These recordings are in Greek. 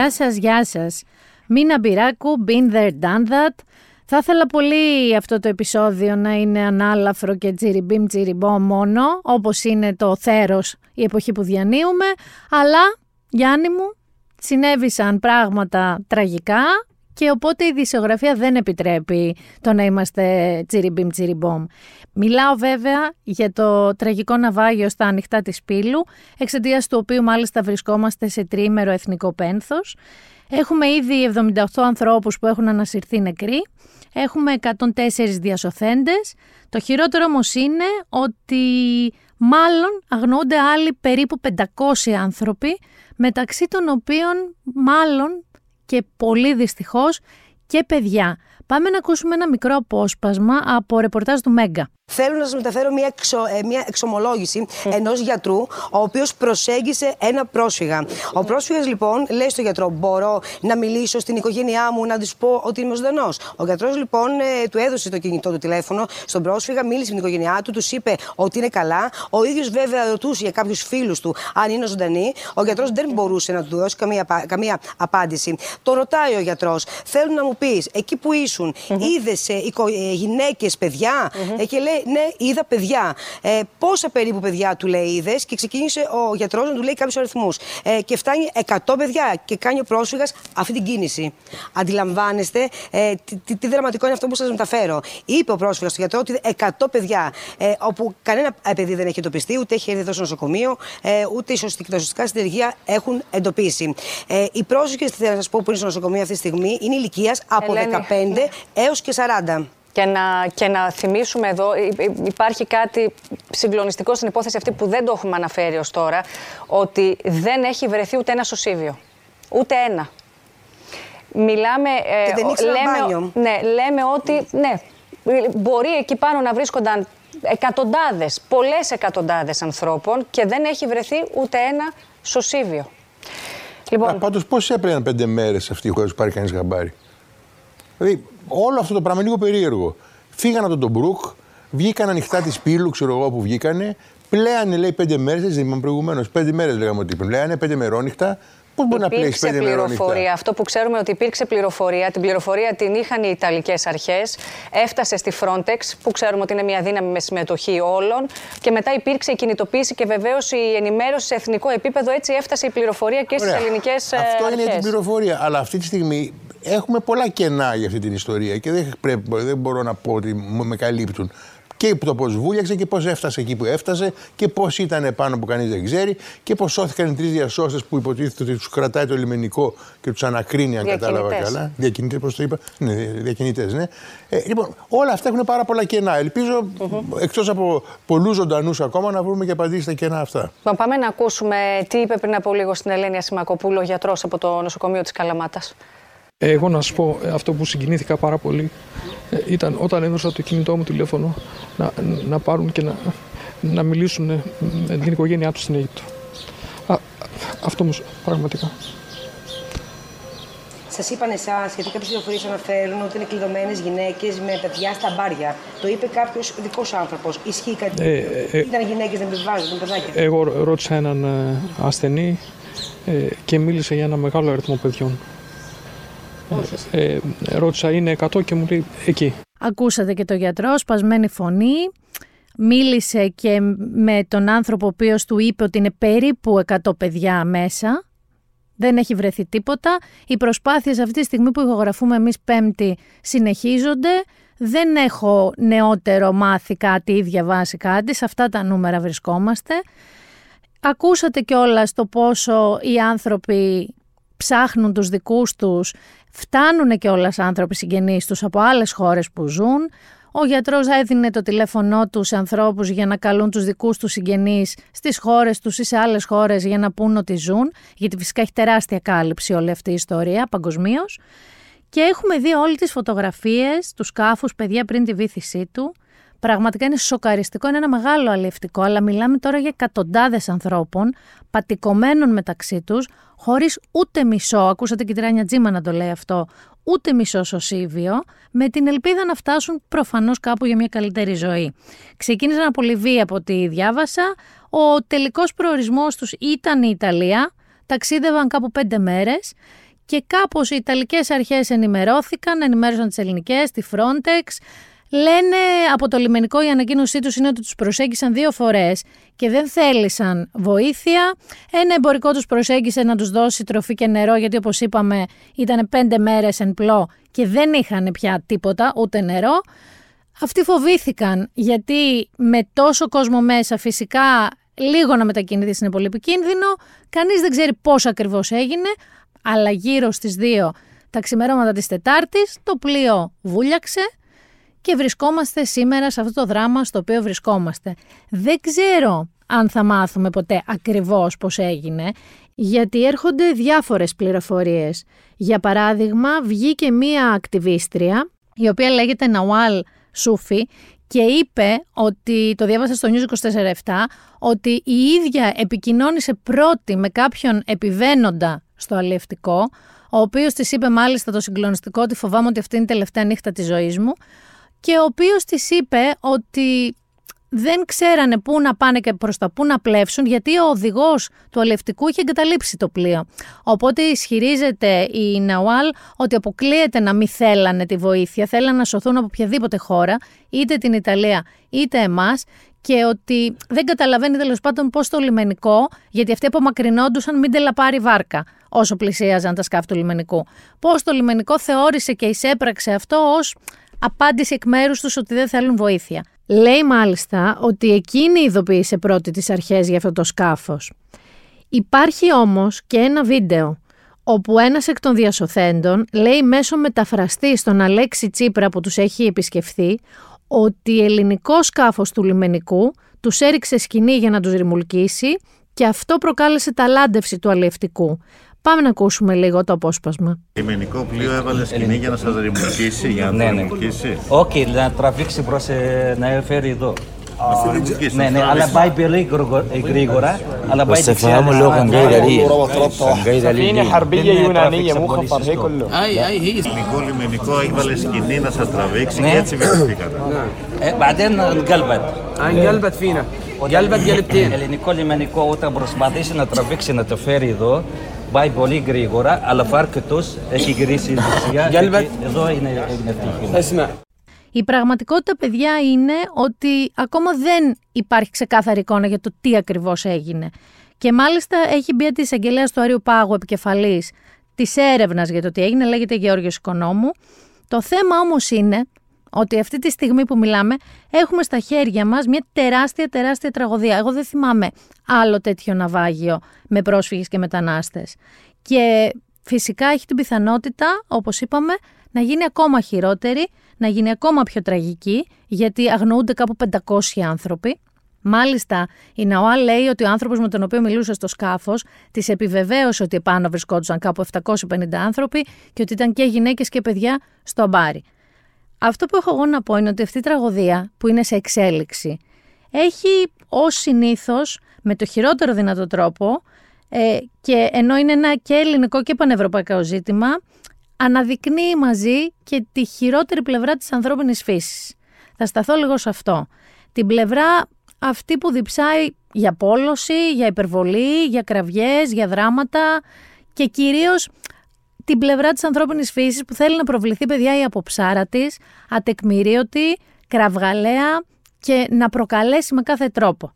Γεια σας, γεια σας. Μίνα Μπυράκου, been there, done that. Θα ήθελα πολύ αυτό το επεισόδιο να είναι ανάλαφρο και τσιριμπίμ τσιριμπό μόνο, όπως είναι το θέρος η εποχή που διανύουμε, αλλά, Γιάννη μου, συνέβησαν πράγματα τραγικά και οπότε η δισογραφία δεν επιτρέπει το να είμαστε τσιριμπίμ τσιριμπόμ. Μιλάω βέβαια για το τραγικό ναυάγιο στα ανοιχτά της Πύλου, εξαιτίας του οποίου μάλιστα βρισκόμαστε σε τριήμερο εθνικό πένθος. Έχουμε ήδη 78 ανθρώπους που έχουν ανασυρθεί νεκροί, έχουμε 104 διασωθέντες. Το χειρότερο όμως είναι ότι μάλλον αγνοούνται άλλοι περίπου 500 άνθρωποι, μεταξύ των οποίων μάλλον και πολύ δυστυχώς και παιδιά. Πάμε να ακούσουμε ένα μικρό απόσπασμα από ρεπορτάζ του Μέγκα. Θέλω να σας μεταφέρω μια, εξο, ε, μια εξομολόγηση mm. ενός γιατρού, ο οποίος προσέγγισε ένα πρόσφυγα. Ο πρόσφυγας λοιπόν λέει στον γιατρό: Μπορώ να μιλήσω στην οικογένειά μου, να του πω ότι είμαι ζωντανός. Ο γιατρός λοιπόν ε, του έδωσε το κινητό του τηλέφωνο στον πρόσφυγα, μίλησε με την οικογένειά του, τους είπε ότι είναι καλά. Ο ίδιος βέβαια ρωτούσε για κάποιους φίλους του αν είναι ζωντανοί. Ο γιατρός δεν μπορούσε να του δώσει καμία, καμία απάντηση. Το ρωτάει ο γιατρός: Θέλω να μου πεις, εκεί που ήσουν, mm-hmm. είδε ε, γυναίκες, παιδιά, mm-hmm. και λέει ναι, είδα παιδιά. Ε, πόσα περίπου παιδιά του λέει είδες; Και ξεκίνησε ο γιατρός να του λέει κάποιους αριθμούς. Ε, και φτάνει 100 παιδιά και κάνει ο πρόσφυγας αυτή την κίνηση. Αντιλαμβάνεστε ε, τι, τι, δραματικό είναι αυτό που σας μεταφέρω. Είπε ο πρόσφυγας στο γιατρό ότι 100 παιδιά, ε, όπου κανένα παιδί δεν έχει εντοπιστεί, ούτε έχει έρθει εδώ στο νοσοκομείο, ε, ούτε οι σωστικά συνεργεία έχουν εντοπίσει. Ε, οι πρόσφυγες, θέλω να σας πω, που είναι στο νοσοκομείο αυτή τη στιγμή είναι ηλικίας από 15 έως και 40. Και να, και να θυμίσουμε εδώ, υπάρχει κάτι συγκλονιστικό στην υπόθεση αυτή που δεν το έχουμε αναφέρει ως τώρα, ότι δεν έχει βρεθεί ούτε ένα σωσίβιο. Ούτε ένα. Μιλάμε... Ε, και δεν λέμε, ναι, λέμε ότι ναι, μπορεί εκεί πάνω να βρίσκονταν εκατοντάδες, πολλές εκατοντάδες ανθρώπων και δεν έχει βρεθεί ούτε ένα σωσίβιο. Λοιπόν, Πάντως πώς έπαιρναν πέντε μέρες αυτή η χώρα που πάρει κανείς γαμπάρι; Δηλαδή όλο αυτό το πράγμα είναι λίγο περίεργο. Φύγαν από τον Μπρουκ, βγήκαν ανοιχτά τη πύλου, ξέρω εγώ που βγήκανε. Πλέανε, λέει, πέντε μέρες, δεν είπαμε προηγουμένως. Πέντε μέρες λέγαμε ότι πλέανε, πέντε μερόνυχτα. Πώ μπορεί να πλέξει πέντε πληροφορία. Αυτό που ξέρουμε ότι υπήρξε πληροφορία. Την πληροφορία την είχαν οι Ιταλικές αρχές. Έφτασε στη Frontex, που ξέρουμε ότι είναι μια δύναμη με συμμετοχή όλων. Και μετά υπήρξε η κινητοποίηση και βεβαίως η ενημέρωση σε εθνικό επίπεδο. Έτσι έφτασε η πληροφορία και στις ελληνικές αρχέ. Αυτό είναι την πληροφορία. Αλλά αυτή τη στιγμή έχουμε πολλά κενά για αυτή την ιστορία και δεν, πρέπει, δεν μπορώ να πω ότι με καλύπτουν. Και το πώ βούλιαξε και πώς έφτασε εκεί που έφτασε και πώς ήταν πάνω που κανείς δεν ξέρει και πώς σώθηκαν οι τρεις διασώστες που υποτίθεται ότι τους κρατάει το λιμενικό και τους ανακρίνει, αν κατάλαβα καλά. Διακινητές, πώς το είπα. Ναι, διακινητές, ναι. Ε, λοιπόν, όλα αυτά έχουν πάρα πολλά κενά. Ελπίζω, mm-hmm. εκτός από πολλούς ζωντανούς ακόμα, να βρούμε και απαντήσεις στα κενά αυτά. Λοιπόν, πάμε να ακούσουμε τι είπε πριν από λίγο στην Ελένια Σιμακοπούλου, γιατρός από το νοσοκομείο της Καλαμάτας. Εγώ να σου πω αυτό που συγκινήθηκα πάρα πολύ ε, ήταν όταν έδωσα το κινητό μου τηλέφωνο να, να πάρουν και να, να μιλήσουν με την οικογένειά τους στην Αίγυπτο. Α, αυτό μου πραγματικά. Σας είπαν εσάς, γιατί κάποιες πληροφορίες αναφέρουν ότι είναι κλειδωμένες γυναίκες με παιδιά στα μπάρια. Το είπε κάποιος δικός άνθρωπος. Ισχύει κάτι; Ε, ε, ήταν γυναίκες, δεν βάζουν, παιδάκια. Εγώ ρώτησα έναν ε, ασθενή ε, και μίλησε για ένα μεγάλο αριθμό παιδιών. Ε, ρώτησα είναι 100 και μου λέει εκεί. Ακούσατε και το γιατρό, σπασμένη φωνή. Μίλησε και με τον άνθρωπο ο οποίος του είπε ότι είναι περίπου 100 παιδιά μέσα. Δεν έχει βρεθεί τίποτα. Οι προσπάθειες αυτή τη στιγμή που ηχογραφούμε εμείς πέμπτη συνεχίζονται. Δεν έχω νεότερο μάθει κάτι ή διαβάσει κάτι. Σε αυτά τα νούμερα βρισκόμαστε. Ακούσατε κιόλας το πόσο οι άνθρωποι ψάχνουν τους δικούς τους Φτάνουν και όλες άνθρωποι συγγενείς τους από άλλες χώρες που ζουν. Ο γιατρός έδινε το τηλέφωνό του σε ανθρώπους για να καλούν τους δικούς τους συγγενείς στις χώρες τους ή σε άλλες χώρες για να πούν ότι ζουν, γιατί φυσικά έχει τεράστια κάλυψη όλη αυτή η ιστορία παγκοσμίως. Και έχουμε δει όλες τις φωτογραφίες τους σκάφους παιδιά πριν τη βήθησή του. Πραγματικά είναι σοκαριστικό, είναι ένα μεγάλο αλληλευτικό, αλλά μιλάμε τώρα για εκατοντάδες ανθρώπων, πατικωμένων μεταξύ τους, χωρίς ούτε μισό, ακούσατε και τη Ράνια Τζίμα να το λέει αυτό, ούτε μισό σωσίβιο, με την ελπίδα να φτάσουν προφανώς κάπου για μια καλύτερη ζωή. Ξεκίνησαν από Λιβύη από ό,τι διάβασα. Ο τελικός προορισμός τους ήταν η Ιταλία. Ταξίδευαν κάπου πέντε μέρες και κάπως οι Ιταλικές αρχές ενημερώθηκαν, ενημέρωσαν τις ελληνικές, τη Frontex, Λένε από το λιμενικό η ανακοίνωσή τους είναι ότι τους προσέγγισαν δύο φορές και δεν θέλησαν βοήθεια. Ένα εμπορικό τους προσέγγισε να τους δώσει τροφή και νερό γιατί όπως είπαμε ήταν πέντε μέρες εν πλώ και δεν είχαν πια τίποτα ούτε νερό. Αυτοί φοβήθηκαν γιατί με τόσο κόσμο μέσα φυσικά λίγο να μετακινηθεί είναι πολύ επικίνδυνο. Κανείς δεν ξέρει πώς ακριβώς έγινε αλλά γύρω στις δύο τα ξημερώματα της Τετάρτης το πλοίο βούλιαξε και βρισκόμαστε σήμερα σε αυτό το δράμα στο οποίο βρισκόμαστε. Δεν ξέρω αν θα μάθουμε ποτέ ακριβώς πώς έγινε, γιατί έρχονται διάφορες πληροφορίες. Για παράδειγμα, βγήκε μία ακτιβίστρια, η οποία λέγεται Ναουάλ Σούφι, και είπε ότι, το διάβασα στο News 24-7, ότι η ίδια επικοινώνησε πρώτη με κάποιον επιβαίνοντα στο αλλιευτικό, ο οποίος της είπε μάλιστα το συγκλονιστικό ότι φοβάμαι ότι αυτή είναι η τελευταία νύχτα της ζωής μου, και ο οποίος της είπε ότι δεν ξέρανε πού να πάνε και προς τα πού να πλεύσουν γιατί ο οδηγός του αλευτικού είχε εγκαταλείψει το πλοίο. Οπότε ισχυρίζεται η Ναουάλ ότι αποκλείεται να μην θέλανε τη βοήθεια, θέλανε να σωθούν από οποιαδήποτε χώρα, είτε την Ιταλία είτε εμάς και ότι δεν καταλαβαίνει τέλος πάντων πώς το λιμενικό, γιατί αυτοί απομακρυνόντουσαν μην τελαπάρει βάρκα όσο πλησίαζαν τα σκάφη του λιμενικού. Πώς το λιμενικό θεώρησε και εισέπραξε αυτό ως απάντηση εκ μέρους τους ότι δεν θέλουν βοήθεια. Λέει μάλιστα ότι εκείνη ειδοποίησε πρώτη τις αρχές για αυτό το σκάφος. Υπάρχει όμως και ένα βίντεο όπου ένας εκ των διασωθέντων λέει μέσω μεταφραστή στον Αλέξη Τσίπρα που τους έχει επισκεφθεί ότι ελληνικό σκάφος του λιμενικού τους έριξε σκηνή για να τους ρημουλκίσει και αυτό προκάλεσε ταλάντευση του αλλιευτικού. Πάμε να ακούσουμε λίγο το απόσπασμα. Λιμενικό πλοίο έβαλε σκηνή για να σα ρημουλκίσει, για να Ναι, ναι. ρημουλκίσει. Όχι, να τραβήξει προς ε, να φέρει εδώ. Να σε ρημουλκίσει. Ναι, να ναι, σε αλλά ρημουλκίσει. πάει πολύ γρήγορα- γρήγορα. Αλλά πάει بس δεξιά. افهموا اللغه كان جاي دليل كان جاي سفينة دليل حربية إن يونانية traffic مو police خفر هيك stop. كله Ελληνικό λιμενικό έβαλε σκηνή να σα τραβήξει Ναι. και έτσι βιαστήκατε. Ε, بعدين انقلبت. انقلبت فينا قلبت قلبتين Ελληνικό λιμενικό όταν προσπαθήσει να τραβήξει να το φέρει εδώ, πάει πολύ γρήγορα, αλλά φάρκετος έχει γυρίσει δεξιά εδώ είναι η ευτυχία. Η πραγματικότητα, παιδιά, είναι ότι ακόμα δεν υπάρχει ξεκάθαρη εικόνα για το τι ακριβώς έγινε. Και μάλιστα έχει μπει τη εισαγγελέα του Αρίου Πάγου, επικεφαλής της έρευνας για το τι έγινε, λέγεται Γεώργιος Οικονόμου. Το θέμα όμως είναι ότι αυτή τη στιγμή που μιλάμε έχουμε στα χέρια μας μια τεράστια τεράστια τραγωδία. Εγώ δεν θυμάμαι άλλο τέτοιο ναυάγιο με πρόσφυγες και μετανάστες. Και φυσικά έχει την πιθανότητα, όπως είπαμε, να γίνει ακόμα χειρότερη, να γίνει ακόμα πιο τραγική, γιατί αγνοούνται κάπου 500 άνθρωποι. Μάλιστα, η Ναουά λέει ότι ο άνθρωπος με τον οποίο μιλούσε στο σκάφος της επιβεβαίωσε ότι επάνω βρισκόντουσαν κάπου 750 άνθρωποι και ότι ήταν και γυναίκες και παιδιά στο αμπάρι. Αυτό που έχω εγώ να πω είναι ότι αυτή η τραγωδία που είναι σε εξέλιξη έχει ως συνήθως με το χειρότερο δυνατό τρόπο ε, και ενώ είναι ένα και ελληνικό και πανευρωπαϊκό ζήτημα αναδεικνύει μαζί και τη χειρότερη πλευρά της ανθρώπινης φύσης. Θα σταθώ λίγο σε αυτό. Την πλευρά αυτή που διψάει για πόλωση, για υπερβολή, για κραυγές, για δράματα και κυρίως την πλευρά της ανθρώπινης φύσης που θέλει να προβληθεί παιδιά η αποψάρα της, ατεκμηρίωτη, κραυγαλαία και να προκαλέσει με κάθε τρόπο.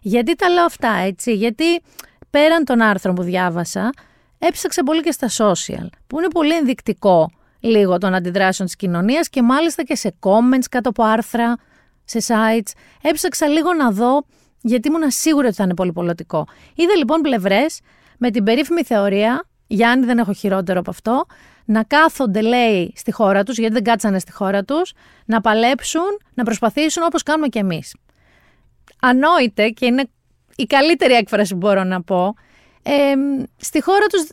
Γιατί τα λέω αυτά έτσι, γιατί πέραν των άρθρων που διάβασα, έψαξα πολύ και στα social, που είναι πολύ ενδεικτικό λίγο των αντιδράσεων της κοινωνίας και μάλιστα και σε comments κάτω από άρθρα, σε sites. Έψαξα λίγο να δω, γιατί ήμουν σίγουρη ότι θα είναι πολύ πολιτικό. Είδα λοιπόν πλευρές με την περίφημη θεωρία, Γιάννη δεν έχω χειρότερο από αυτό, να κάθονται λέει στη χώρα τους, γιατί δεν κάτσανε στη χώρα τους, να παλέψουν, να προσπαθήσουν όπως κάνουμε κι εμείς. Ανόητε και είναι η καλύτερη έκφραση που μπορώ να πω, ε, στη χώρα τους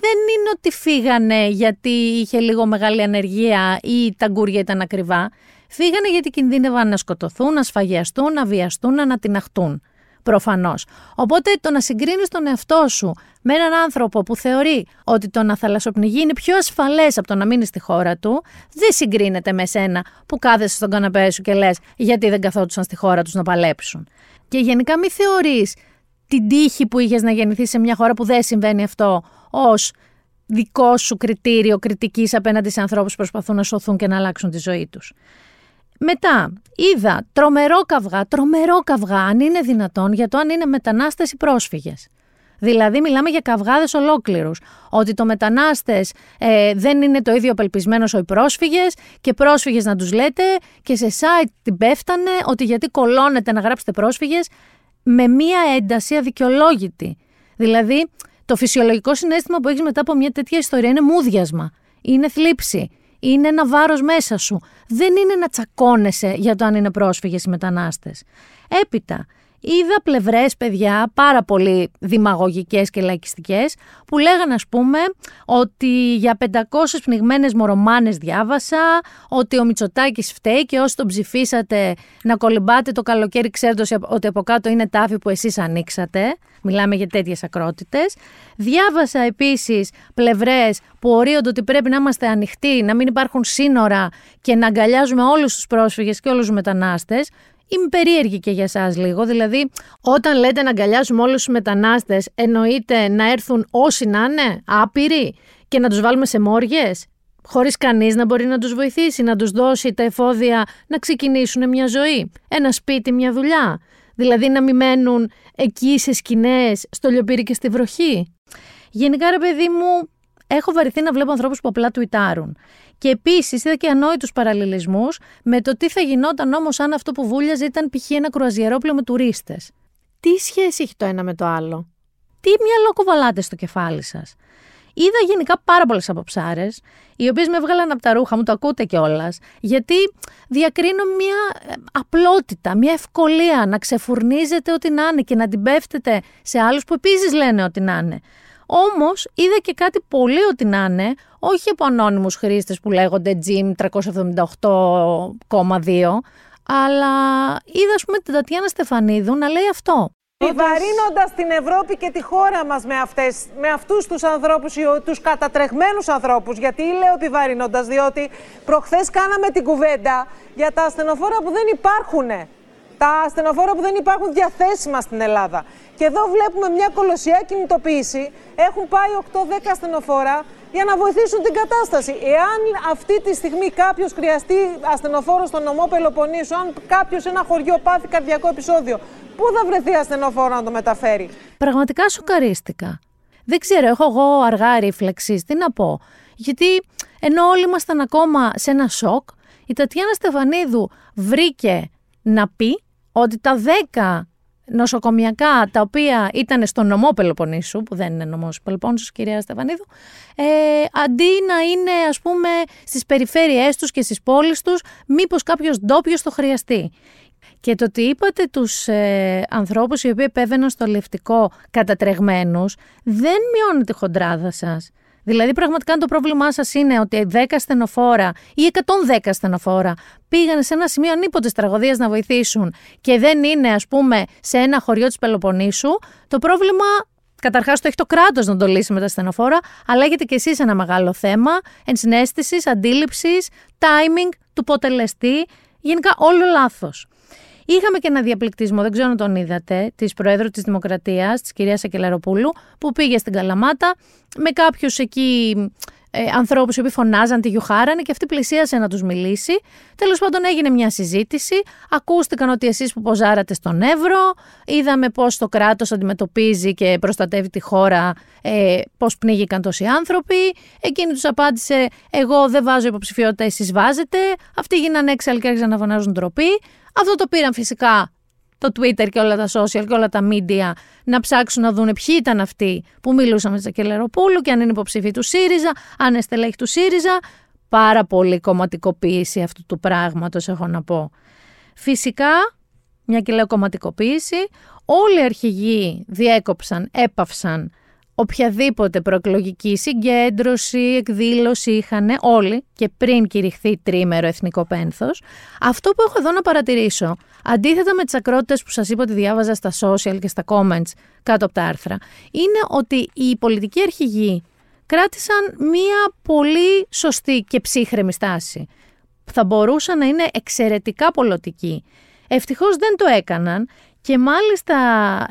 δεν είναι ότι φύγανε γιατί είχε λίγο μεγάλη ανεργία ή τα γκούρια ήταν ακριβά. Φύγανε γιατί κινδύνευαν να σκοτωθούν, να σφαγιαστούν, να βιαστούν, να ανατιναχτούν. Προφανώς. Οπότε το να συγκρίνεις τον εαυτό σου με έναν άνθρωπο που θεωρεί ότι το να θαλασσοπνιγεί είναι πιο ασφαλές από το να μείνεις στη χώρα του, δεν συγκρίνεται με σένα που κάθεσαι στον καναπέ σου και λες γιατί δεν καθόντουσαν στη χώρα τους να παλέψουν. Και γενικά μη θεωρείς την τύχη που είχες να γεννηθείς σε μια χώρα που δεν συμβαίνει αυτό ως δικό σου κριτήριο κριτικής απέναντι σε ανθρώπους που προσπαθούν να σωθούν και να αλλάξουν τη ζωή τους. Μετά, είδα τρομερό καυγά, τρομερό καυγά, αν είναι δυνατόν, για το αν είναι μετανάστες ή πρόσφυγες. Δηλαδή, μιλάμε για καυγάδες ολόκληρους. Ότι το μετανάστες ε, δεν είναι το ίδιο απελπισμένος όσο οι πρόσφυγες και πρόσφυγες να τους λέτε και σε site την πέφτανε ότι γιατί κολώνετε να γράψετε πρόσφυγες με μία ένταση αδικαιολόγητη. Δηλαδή, το φυσιολογικό συνέστημα που έχεις μετά από μια τέτοια ιστορία είναι μούδιασμα. Είναι θλίψη. Είναι ένα βάρος μέσα σου. Δεν είναι να τσακώνεσαι για το αν είναι πρόσφυγες ή μετανάστες. Έπειτα, είδα πλευρές παιδιά πάρα πολύ δημαγωγικές και λαϊκιστικές που λέγανε ας πούμε ότι για 500 πνιγμένες μορομάνες διάβασα, ότι ο Μητσοτάκης φταίει και όσοι τον ψηφίσατε να κολυμπάτε το καλοκαίρι ξέρετε ότι από κάτω είναι τάφη που εσείς ανοίξατε. Μιλάμε για τέτοιες ακρότητες. Διάβασα επίσης πλευρές που ορίονται ότι πρέπει να είμαστε ανοιχτοί, να μην υπάρχουν σύνορα και να αγκαλιάζουμε όλους τους πρόσφυγες και όλους τους μετανάστες. Είμαι περίεργη και για εσάς λίγο. Δηλαδή, όταν λέτε να αγκαλιάσουμε όλους τους μετανάστες, εννοείται να έρθουν όσοι να είναι, άπειροι, και να τους βάλουμε σε μόριε, χωρίς κανείς να μπορεί να τους βοηθήσει, να τους δώσει τα εφόδια να ξεκινήσουν μια ζωή; Ένα σπίτι, μια δουλειά; Δηλαδή να μην μένουν εκεί σε σκηνές, στο λιοπύρι και στη βροχή; Γενικά, ρε παιδί μου, έχω βαρεθεί να βλέπω ανθρώπους που απλά τουιτάρουν. Και επίσης είδα και ανόητους παραλληλισμούς με το τι θα γινόταν όμως αν αυτό που βούλιαζε ήταν π.χ. ένα κρουαζιερόπλαιο με τουρίστες. Τι σχέση έχει το ένα με το άλλο; Τι μυαλό κουβαλάτε στο κεφάλι σας; Είδα γενικά πάρα πολλές αποψάρες, οι οποίες με βγάλαν από τα ρούχα μου, το ακούτε κιόλας, γιατί διακρίνω μια ε, απλότητα, μια ευκολία να ξεφουρνίζετε ό,τι να είναι και να την πέφτετε σε άλλους που επίσης λένε ό,τι να είναι. Όμως είδα και κάτι πολύ ό,τι να είναι, όχι από ανώνυμους χρήστες που λέγονται Jim 378,2, αλλά είδα, ας πούμε, την Τατιάνα Στεφανίδου να λέει αυτό. Επιβαρύνοντα την Ευρώπη και τη χώρα μας με, αυτές, με αυτούς τους ανθρώπους, τους κατατρεχμένου ανθρώπους. Γιατί λέω επιβαρύνοντα, διότι προχθές κάναμε την κουβέντα για τα ασθενοφόρα που δεν υπάρχουν. Τα ασθενοφόρα που δεν υπάρχουν διαθέσιμα στην Ελλάδα. Και εδώ βλέπουμε μια κολοσιά κινητοποίηση. Έχουν πάει 8-10 ασθενοφόρα για να βοηθήσουν την κατάσταση. Εάν αυτή τη στιγμή κάποιος χρειαστεί ασθενοφόρο στον νομό Πελοποννήσου, αν κάποιος σε ένα χωριό πάθει καρδιακό επεισόδιο, πού θα βρεθεί ασθενοφόρο να το μεταφέρει; Πραγματικά σοκαρίστηκα. Δεν ξέρω, έχω εγώ αργά ρήφλεξη, τι να πω. Γιατί ενώ όλοι ήμασταν ακόμα σε ένα σοκ, η Τατιάνα Στεφανίδου βρήκε να πει ότι τα 10 νοσοκομιακά τα οποία ήταν στο νομό Πελοποννήσου, που δεν είναι νομός Πελοποννήσου, κυρία Στεφανίδου, ε, αντί να είναι ας πούμε στις περιφέρειές τους και στις πόλεις τους, μήπως κάποιος ντόπιο το χρειαστεί. Και το ότι είπατε τους ε, ανθρώπους οι οποίοι επέβαιναν στο λευτικό κατατρεγμένους, δεν μειώνει τη χοντράδα σας. Δηλαδή, πραγματικά, αν το πρόβλημά σας είναι ότι 10 στενοφόρα ή 110 στενοφόρα πήγαν σε ένα σημείο ανίποτε τραγωδίας να βοηθήσουν και δεν είναι, ας πούμε, σε ένα χωριό της Πελοποννήσου, το πρόβλημα Καταρχάς, το έχει το κράτος να το λύσει με τα στενοφόρα, αλλά έχετε κι εσείς ένα μεγάλο θέμα ενσυναίσθησης, αντίληψης, timing του πότε λεστή. Γενικά, όλο λάθος. Είχαμε και ένα διαπληκτισμό, δεν ξέρω αν τον είδατε, της Προέδρου της Δημοκρατίας, της κυρίας Ακελαροπούλου, που πήγε στην Καλαμάτα με κάποιους εκεί ε, ανθρώπους οι οποίοι φωνάζαν, τη γιουχάρανε και αυτή πλησίασε να τους μιλήσει. Τέλος πάντων, έγινε μια συζήτηση. Ακούστηκαν ότι εσείς που ποζάρατε στον Εύρο, είδαμε πώς το κράτος αντιμετωπίζει και προστατεύει τη χώρα, ε, πώς πνίγηκαν τόσοι άνθρωποι. Εκείνη τους απάντησε: Εγώ δεν βάζω υποψηφιότητα, εσείς βάζετε. Αυτοί γίνανε έξαλλοι και άρχισαν να φωνάζουν ντροπή. Αυτό το πήραν φυσικά το Twitter και όλα τα social και όλα τα media να ψάξουν να δουν ποιοι ήταν αυτοί που μιλούσαν με τη Ζακελεροπούλου και αν είναι υποψήφοι του ΣΥΡΙΖΑ, αν είναι στελέχη του ΣΥΡΙΖΑ. Πάρα πολύ κομματικοποίηση αυτού του πράγματος έχω να πω. Φυσικά, μια και λέω κομματικοποίηση, όλοι οι αρχηγοί διέκοψαν, έπαυσαν οποιαδήποτε προεκλογική συγκέντρωση, εκδήλωση είχαν όλοι και πριν κηρυχθεί τρίμερο εθνικό πένθος. Αυτό που έχω εδώ να παρατηρήσω, αντίθετα με τις ακρότητες που σας είπα ότι διάβαζα στα social και στα comments κάτω από τα άρθρα, είναι ότι οι πολιτικοί αρχηγοί κράτησαν μία πολύ σωστή και ψύχρεμη στάση. Θα μπορούσαν να είναι εξαιρετικά πολιτικοί. Ευτυχώς δεν το έκαναν Και μάλιστα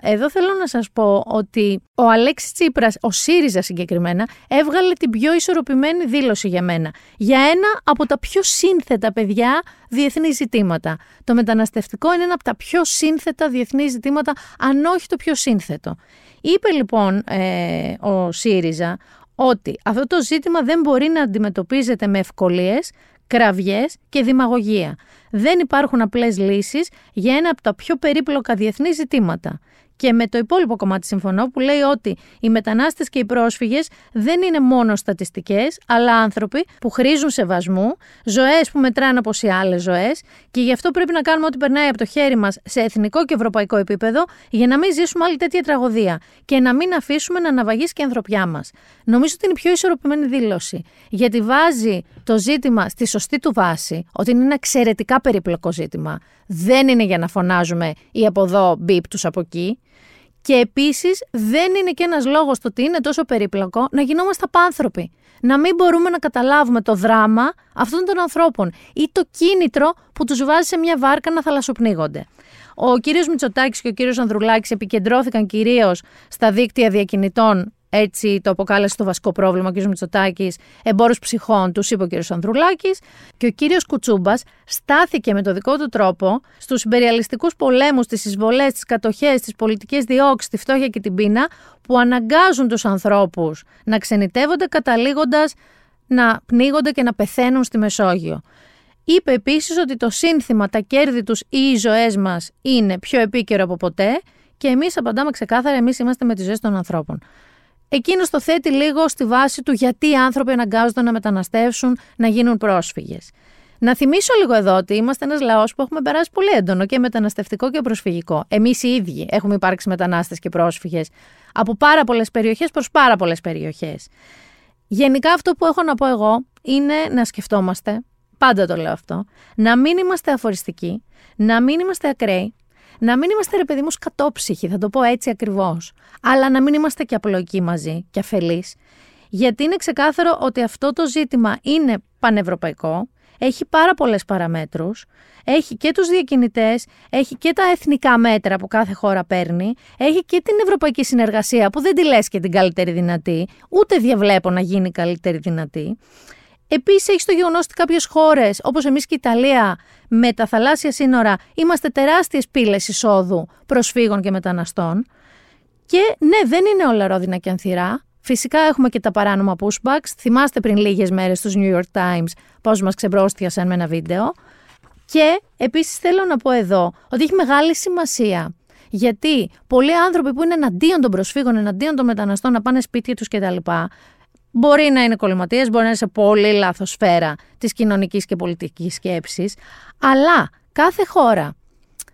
εδώ θέλω να σας πω ότι ο Αλέξης Τσίπρας, ο ΣΥΡΙΖΑ συγκεκριμένα, έβγαλε την πιο ισορροπημένη δήλωση για μένα. Για ένα από τα πιο σύνθετα παιδιά διεθνή ζητήματα. Το μεταναστευτικό είναι ένα από τα πιο σύνθετα διεθνή ζητήματα, αν όχι το πιο σύνθετο. Είπε λοιπόν ε, ο ΣΥΡΙΖΑ ότι αυτό το ζήτημα δεν μπορεί να αντιμετωπίζεται με ευκολίες, κραυγές και δημαγωγία. Δεν υπάρχουν απλές λύσεις για ένα από τα πιο περίπλοκα διεθνή ζητήματα. Και με το υπόλοιπο κομμάτι συμφωνώ που λέει ότι οι μετανάστες και οι πρόσφυγες δεν είναι μόνο στατιστικές, αλλά άνθρωποι που χρήζουν σεβασμού, ζωές που μετράνε όπως οι άλλες ζωές και γι' αυτό πρέπει να κάνουμε ό,τι περνάει από το χέρι μας σε εθνικό και ευρωπαϊκό επίπεδο για να μην ζήσουμε άλλη τέτοια τραγωδία και να μην αφήσουμε να αναβαγίσει και η ανθρωπιά μας. Νομίζω ότι είναι η πιο ισορροπημένη δήλωση. Γιατί βάζει το ζήτημα στη σωστή του βάση, ότι είναι ένα εξαιρετικά περίπλοκο ζήτημα. Δεν είναι για να φωνάζουμε ή από εδώ μπίπ τους από εκεί. Και επίσης δεν είναι και ένας λόγος το ότι είναι τόσο περίπλοκο να γινόμαστε απάνθρωποι. Να μην μπορούμε να καταλάβουμε το δράμα αυτών των ανθρώπων ή το κίνητρο που τους βάζει σε μια βάρκα να θαλασσοπνίγονται. Ο κύριος Μητσοτάκης και ο κύριος Ανδρουλάκης επικεντρώθηκαν κυρίως στα δίκτυα διακινητών έτσι το αποκάλεσε το βασικό πρόβλημα ο κ. Μητσοτάκης, εμπόρους ψυχών, τους είπε ο κ. Ανδρουλάκης. Και ο κ. Κουτσούμπας στάθηκε με το δικό του τρόπο στους υπεριαλιστικούς πολέμους, τις εισβολές, τις κατοχές, τις πολιτικές διώξεις, τη φτώχεια και την πείνα, που αναγκάζουν τους ανθρώπους να ξενιτεύονται, καταλήγοντας να πνίγονται και να πεθαίνουν στη Μεσόγειο. Είπε επίσης ότι το σύνθημα, τα κέρδη τους ή οι ζωές μας είναι πιο επίκαιρο από ποτέ και εμείς απαντάμε ξεκάθαρα, εμείς είμαστε με τις ζωές των ανθρώπων. Εκείνος το θέτει λίγο στη βάση του γιατί οι άνθρωποι αναγκάζονται να μεταναστεύσουν, να γίνουν πρόσφυγες. Να θυμίσω λίγο εδώ ότι είμαστε ένας λαός που έχουμε περάσει πολύ έντονο και μεταναστευτικό και προσφυγικό. Εμείς οι ίδιοι έχουμε υπάρξει μετανάστες και πρόσφυγες από πάρα πολλές περιοχές προς πάρα πολλές περιοχές. Γενικά, αυτό που έχω να πω εγώ είναι να σκεφτόμαστε, πάντα το λέω αυτό, να μην είμαστε αφοριστικοί, να μην είμαστε ακραίοι, να μην είμαστε ρε παιδί μου σκατόψυχοι, θα το πω έτσι ακριβώς. Αλλά να μην είμαστε και απλοϊκοί μαζί και αφελείς. Γιατί είναι ξεκάθαρο ότι αυτό το ζήτημα είναι πανευρωπαϊκό, έχει πάρα πολλές παραμέτρους, έχει και τους διακινητές, έχει και τα εθνικά μέτρα που κάθε χώρα παίρνει, έχει και την ευρωπαϊκή συνεργασία που δεν τη λες και την καλύτερη δυνατή, ούτε διαβλέπω να γίνει καλύτερη δυνατή. Επίσης, έχει το γεγονός ότι κάποιες χώρες, όπως εμείς και η Ιταλία, με τα θαλάσσια σύνορα, είμαστε τεράστιες πύλες εισόδου προσφύγων και μεταναστών. Και ναι, δεν είναι όλα ρόδινα και ανθυρά. Φυσικά έχουμε και τα παράνομα pushbacks. Θυμάστε πριν λίγες μέρες στου New York Times πώς μας ξεμπρόστιασαν με ένα βίντεο. Και επίσης θέλω να πω εδώ ότι έχει μεγάλη σημασία. Γιατί πολλοί άνθρωποι που είναι εναντίον των προσφύγων, εναντίον των μεταναστών να πάνε σπίτια τους κτλ. Μπορεί να είναι κολληματίες, μπορεί να είναι σε πολύ λάθος σφαίρα της κοινωνικής και πολιτικής σκέψης, αλλά κάθε χώρα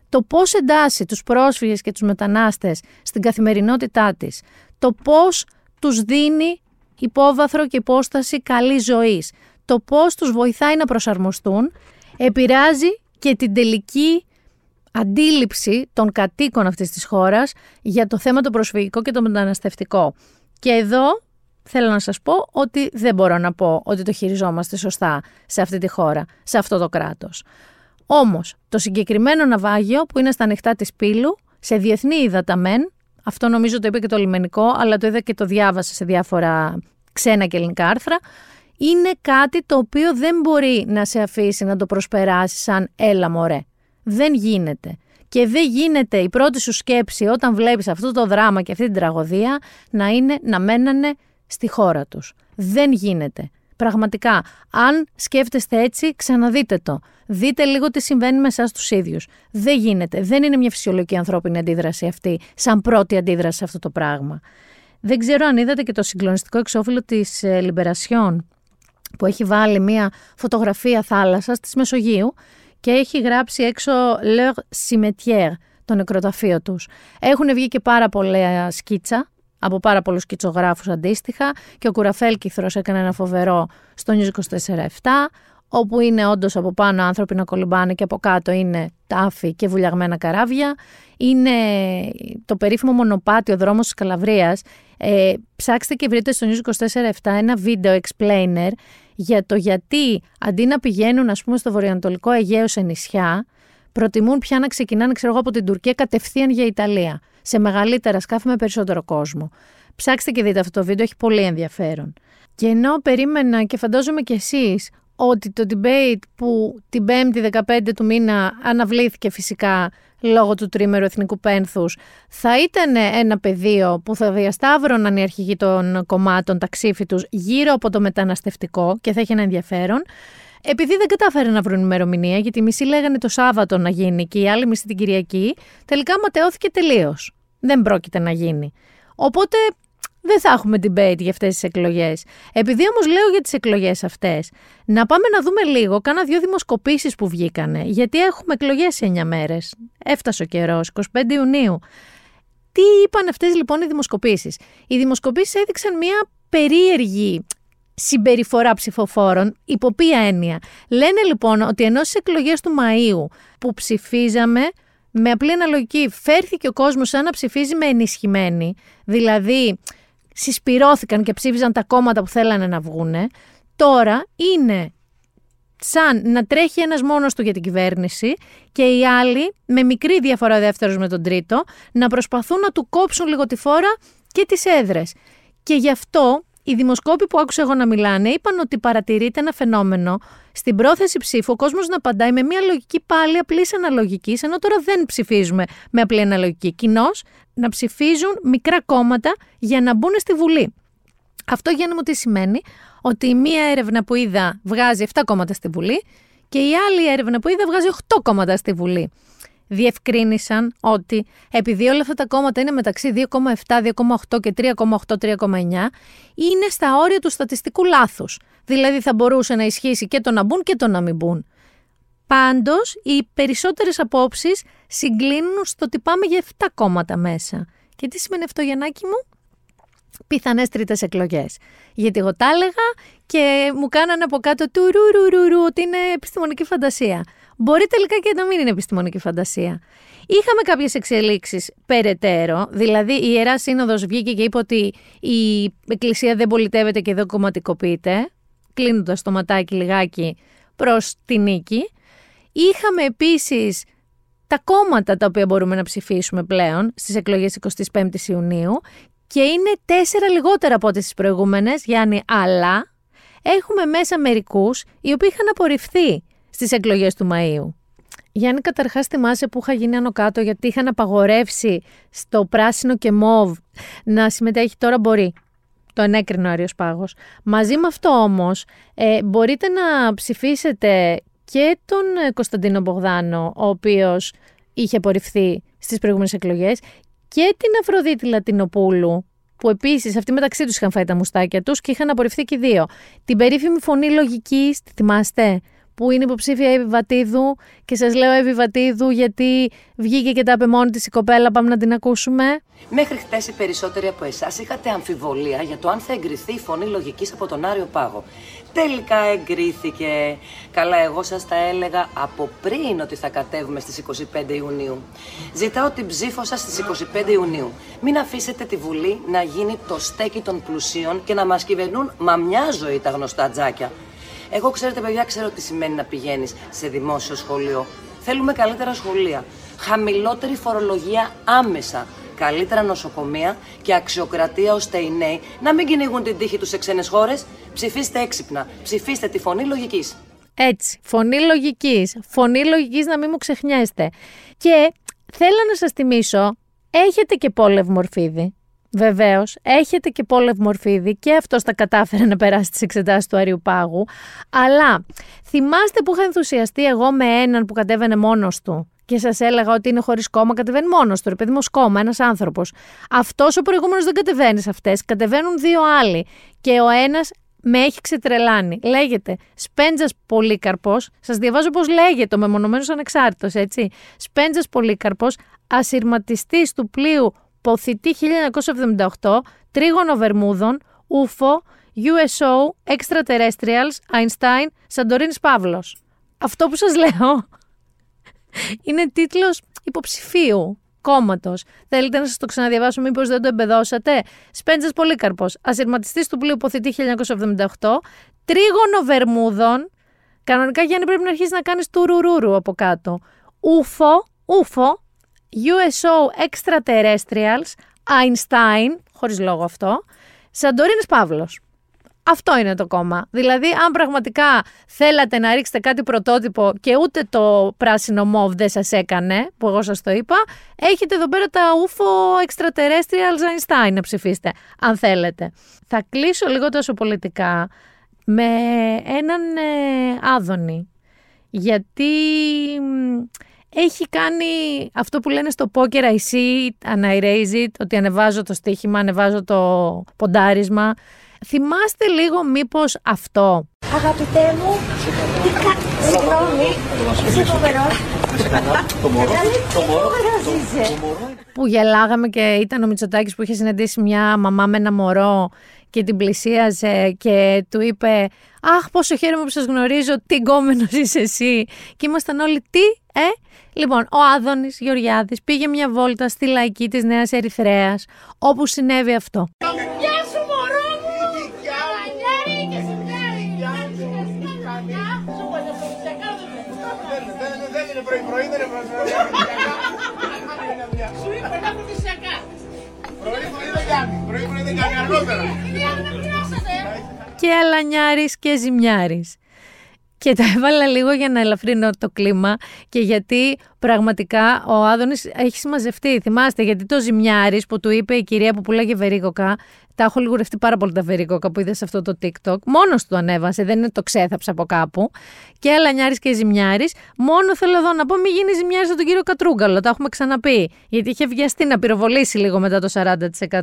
το πώς εντάσσει τους πρόσφυγες και τους μετανάστες στην καθημερινότητά της, το πώς τους δίνει υπόβαθρο και υπόσταση καλή ζωής, το πώς τους βοηθάει να προσαρμοστούν, επηρεάζει και την τελική αντίληψη των κατοίκων αυτής της χώρας για το θέμα το προσφυγικό και το μεταναστευτικό. Και εδώ θέλω να σας πω ότι δεν μπορώ να πω ότι το χειριζόμαστε σωστά σε αυτή τη χώρα, σε αυτό το κράτος. Όμως, το συγκεκριμένο ναυάγιο που είναι στα ανοιχτά της Πύλου, σε διεθνή υδαταμέν, αυτό νομίζω το είπε και το λιμενικό, αλλά το είδα και το διάβασα σε διάφορα ξένα και ελληνικά άρθρα, είναι κάτι το οποίο δεν μπορεί να σε αφήσει να το προσπεράσεις σαν έλα μωρέ. Δεν γίνεται. Και δεν γίνεται η πρώτη σου σκέψη όταν βλέπεις αυτό το δράμα και αυτή την τραγωδία να είναι να μένανε στη χώρα τους. Δεν γίνεται. Πραγματικά, αν σκέφτεστε έτσι, ξαναδείτε το. Δείτε λίγο τι συμβαίνει με εσάς τους ίδιους. Δεν γίνεται. Δεν είναι μια φυσιολογική ανθρώπινη αντίδραση αυτή, σαν πρώτη αντίδραση σε αυτό το πράγμα. Δεν ξέρω αν είδατε και το συγκλονιστικό εξώφυλλο της ε, Λιμπερασιόν, που έχει βάλει μια φωτογραφία θάλασσας της Μεσογείου και έχει γράψει έξω leur cimetière, το νεκροταφείο τους. Έχουν βγει και πάρα πολλά σκίτσα από πάρα πολλούς κιτσογράφου αντίστοιχα και ο Κουραφέλ Κύθρος έκανε ένα φοβερό στο News 24-7 όπου είναι όντως από πάνω άνθρωποι να κολυμπάνε και από κάτω είναι τάφη και βουλιαγμένα καράβια. Είναι το περίφημο μονοπάτι, ο δρόμος της Καλαβρίας. Ε, ψάξτε και βρείτε στο News 24-7 ένα βίντεο explainer για το γιατί αντί να πηγαίνουν ας πούμε στο βορειοανατολικό Αιγαίο σε νησιά, προτιμούν πια να ξεκινάνε, ξέρω εγώ, από την Τουρκία κατευθείαν για Ιταλία. Σε μεγαλύτερα σκάφη με περισσότερο κόσμο. Ψάξτε και δείτε αυτό το βίντεο, έχει πολύ ενδιαφέρον. Και ενώ περίμενα και φαντάζομαι κι εσείς ότι το debate που την 5η 15 του μήνα αναβλήθηκε φυσικά λόγω του τρίμερου εθνικού πένθους θα ήταν ένα πεδίο που θα διασταύρωναν οι αρχηγοί των κομμάτων τα ξύφη τους γύρω από το μεταναστευτικό και θα είχε ένα ενδιαφέρον. Επειδή δεν κατάφεραν να βρουν ημερομηνία, γιατί οι μισοί λέγανε το Σάββατο να γίνει και οι άλλοι μισοί την Κυριακή, τελικά ματαιώθηκε τελείως. Δεν πρόκειται να γίνει. Οπότε δεν θα έχουμε debate για αυτές τις εκλογές. Επειδή όμως λέω για τις εκλογές αυτές, να πάμε να δούμε λίγο, κάνα δύο δημοσκοπήσεις που βγήκανε, γιατί έχουμε εκλογές σε 9 μέρες. Έφτασε ο καιρός, 25 Ιουνίου. Τι είπαν αυτές λοιπόν οι δημοσκοπήσεις; Οι δημοσκοπήσεις έδειξαν μια περίεργη συμπεριφορά ψηφοφόρων, υπό ποια έννοια. Λένε λοιπόν ότι ενώ στις εκλογές του Μαΐου που ψηφίζαμε με απλή αναλογική φέρθηκε ο κόσμος σαν να ψηφίζει με ενισχυμένη, δηλαδή συσπυρώθηκαν και ψήφιζαν τα κόμματα που θέλανε να βγούνε, τώρα είναι σαν να τρέχει ένας μόνος του για την κυβέρνηση και οι άλλοι, με μικρή διαφορά δεύτερος με τον τρίτο, να προσπαθούν να του κόψουν λίγο τη φόρα και τις έδρες. Και γι' αυτό οι δημοσκόποι που άκουσα εγώ να μιλάνε είπαν ότι παρατηρείται ένα φαινόμενο στην πρόθεση ψήφου ο κόσμος να απαντάει με μια λογική πάλι απλή αναλογική, ενώ τώρα δεν ψηφίζουμε με απλή αναλογική. Κοινώς να ψηφίζουν μικρά κόμματα για να μπουν στη Βουλή. Αυτό για να μου τι σημαίνει, ότι η μία έρευνα που είδα βγάζει 7 κόμματα στη Βουλή και η άλλη έρευνα που είδα βγάζει 8 κόμματα στη Βουλή διευκρίνησαν ότι επειδή όλα αυτά τα κόμματα είναι μεταξύ 2,7, 2,8 και 3,8, 3,9, είναι στα όρια του στατιστικού λάθους. Δηλαδή θα μπορούσε να ισχύσει και το να μπουν και το να μην μπουν. Πάντως, οι περισσότερες απόψεις συγκλίνουν στο ότι πάμε για 7 κόμματα μέσα. Και τι σημαίνει αυτό, Γιαννάκη μου; πιθανές τρίτες εκλογές. Γιατί εγώ τα έλεγα και μου κάνανε από κάτω του ρου ότι είναι επιστημονική φαντασία μπορεί τελικά και να μην είναι επιστημονική φαντασία. Είχαμε κάποιες εξελίξεις περαιτέρω. Δηλαδή, η Ιερά Σύνοδος βγήκε και είπε ότι η Εκκλησία δεν πολιτεύεται και δεν κομματικοποιείται, κλείνοντας το ματάκι λιγάκι προς τη νίκη. Είχαμε επίσης τα κόμματα τα οποία μπορούμε να ψηφίσουμε πλέον στις εκλογές 25 Ιουνίου και είναι τέσσερα λιγότερα από ό,τι στι προηγούμενες, Γιάννη, αλλά έχουμε μέσα μερικούς οι οποίοι είχαν απορριφθεί στις εκλογές του Μαΐου. Γιάννη, καταρχάς θυμάσαι που είχα γίνει άνω κάτω γιατί είχαν απαγορεύσει στο πράσινο και μοβ να συμμετέχει τώρα μπορεί. Το ενέκρινε ο Άριος Πάγος. Μαζί με αυτό όμως ε, μπορείτε να ψηφίσετε και τον ε, Κωνσταντίνο Μπογδάνο, ο οποίος είχε απορριφθεί στις προηγούμενες εκλογές, και την Αφροδίτη Λατινοπούλου, που επίσης αυτοί μεταξύ τους είχαν φάει τα μουστάκια τους και είχαν απορριφθεί και οι δύο. Την περίφημη φωνή λογική, τη θυμάστε, που είναι υποψήφια Εύη Βατίδου και σας λέω Εύη Βατίδου γιατί βγήκε και τα είπε μόνη της η κοπέλα, πάμε να την ακούσουμε. Μέχρι χτε οι περισσότεροι από εσάς είχατε αμφιβολία για το αν θα εγκριθεί η φωνή λογικής από τον Άριο Πάγο. Τελικά εγκρίθηκε. Καλά, εγώ σας τα έλεγα από πριν ότι θα κατέβουμε στις 25 Ιουνίου. Ζητάω την ψήφο σας στις 25 Ιουνίου. Μην αφήσετε τη Βουλή να γίνει το στέκι των πλουσίων και να μας κυβερνούν μα μια ζωή τα γνωστά τζάκια. Εγώ, ξέρετε, παιδιά, ξέρω τι σημαίνει να πηγαίνεις σε δημόσιο σχολείο. Θέλουμε καλύτερα σχολεία. Χαμηλότερη φορολογία άμεσα. Καλύτερα νοσοκομεία και αξιοκρατία ώστε οι νέοι να μην κυνηγούν την τύχη τους σε ξένες χώρες. Ψηφίστε έξυπνα. Ψηφίστε τη φωνή λογικής. Έτσι. Φωνή λογικής. Φωνή λογικής να μην μου ξεχνιέστε. Και θέλω να σας θυμίσω, έχετε και πόλευ μορφίδι. Βεβαίως, έχετε και Πόλευ Μορφίδη και αυτός τα κατάφερε να περάσει τις εξετάσεις του Αριού Πάγου. Αλλά θυμάστε που είχα ενθουσιαστεί εγώ με έναν που κατέβαινε μόνος του και σας έλεγα ότι είναι χωρίς κόμμα, κατεβαίνει μόνος του. Επειδή μου κόμμα, ένας άνθρωπος. Αυτός ο προηγούμενος δεν κατεβαίνει σε αυτές. Κατεβαίνουν δύο άλλοι. Και ο ένας με έχει ξετρελάνει. Λέγεται Σπέντζας Πολύκαρπος. Σας διαβάζω πώς λέγεται ο μεμονωμένος ανεξάρτητος, έτσι. Σπέντζας Πολύκαρπος, ασυρματιστής του πλοίου Ποθητή 1978, Τρίγωνο Βερμούδων, UFO, USO, Extraterrestrials, Einstein, Σαντορίνης Παύλος. Αυτό που σας λέω είναι τίτλος υποψηφίου κόμματος. Θέλετε να σας το ξαναδιαβάσω, μήπως δεν το εμπεδώσατε; Σπέντζα Πολύκαρπος, ασυρματιστής του πλοίου Ποθητή 1978, Τρίγωνο Βερμούδων. Κανονικά Γιάννη πρέπει να αρχίσεις να κάνεις τουρουρούρου από κάτω. UFO, UFO, USO Extraterrestrials, Einstein, χωρίς λόγο αυτό, Σαντορίνης Παύλος. Αυτό είναι το κόμμα. Δηλαδή, αν πραγματικά θέλατε να ρίξετε κάτι πρωτότυπο και ούτε το πράσινο μοβ δεν σας έκανε, που εγώ σας το είπα, έχετε εδώ πέρα τα UFO Extraterrestrials Einstein να ψηφίσετε, αν θέλετε. Θα κλείσω λίγο τόσο πολιτικά με έναν ε, Άδωνη. Γιατί έχει κάνει αυτό που λένε στο poker I see it and I raise it, ότι ανεβάζω το στοίχημα, ανεβάζω το ποντάρισμα. Θυμάστε λίγο μήπως αυτό. Αγαπητέ μου, συγγνώμη, είσαι φοβερός. Που γελάγαμε και ήταν ο Μητσοτάκης που είχε συναντήσει μια μαμά με ένα μωρό και την πλησίαζε και του είπε «Αχ, πόσο χαίρομαι που σας γνωρίζω, τι γκόμενος είσαι εσύ». Και ήμασταν όλοι «Τι, ε». Λοιπόν, ο Άδωνης Γεωργιάδης πήγε μια βόλτα στη λαϊκή της Νέας Ερυθρέας, όπου συνέβη αυτό. Κάνει, πρωί-πρωί δεν κάνει αργότερα. Και αλανιάρης και ζημιάρης. Και τα έβαλα λίγο για να ελαφρύνω το κλίμα και γιατί πραγματικά ο Άδωνης έχει συμμαζευτεί. Θυμάστε, γιατί το ζημιάρης που του είπε η κυρία που πουλάγε βερίκοκα, τα έχω λιγουρευτεί πάρα πολύ τα βερίκοκα που είδες σε αυτό το TikTok. Μόνος του ανέβασε, δεν είναι το ξέθαψα από κάπου. Και Αλανιάρη και Ζημιάρη. Μόνο θέλω εδώ να πω, μην γίνεις Ζημιάρη από τον κύριο Κατρούγκαλο. Τα έχουμε ξαναπεί. Γιατί είχε βιαστεί να πυροβολήσει λίγο μετά το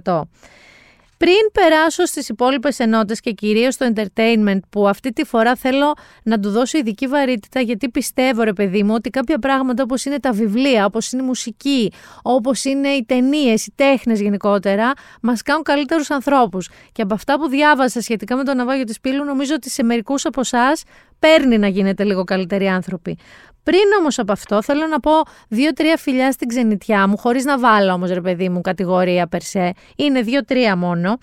40%. Πριν περάσω στις υπόλοιπες ενότητες και κυρίως στο entertainment που αυτή τη φορά θέλω να του δώσω ειδική βαρύτητα γιατί πιστεύω ρε παιδί μου ότι κάποια πράγματα όπως είναι τα βιβλία, όπως είναι η μουσική, όπως είναι οι ταινίες, οι τέχνες γενικότερα μας κάνουν καλύτερους ανθρώπους. Και από αυτά που διάβασα σχετικά με το ναυάγιο της Πύλου νομίζω ότι σε μερικούς από εσάς παίρνει να γίνετε λίγο καλύτεροι άνθρωποι. Πριν όμως από αυτό θέλω να πω δύο-τρία φιλιά στην ξενιτιά μου, χωρίς να βάλω όμως ρε παιδί μου κατηγορία περσέ, είναι δύο-τρία μόνο.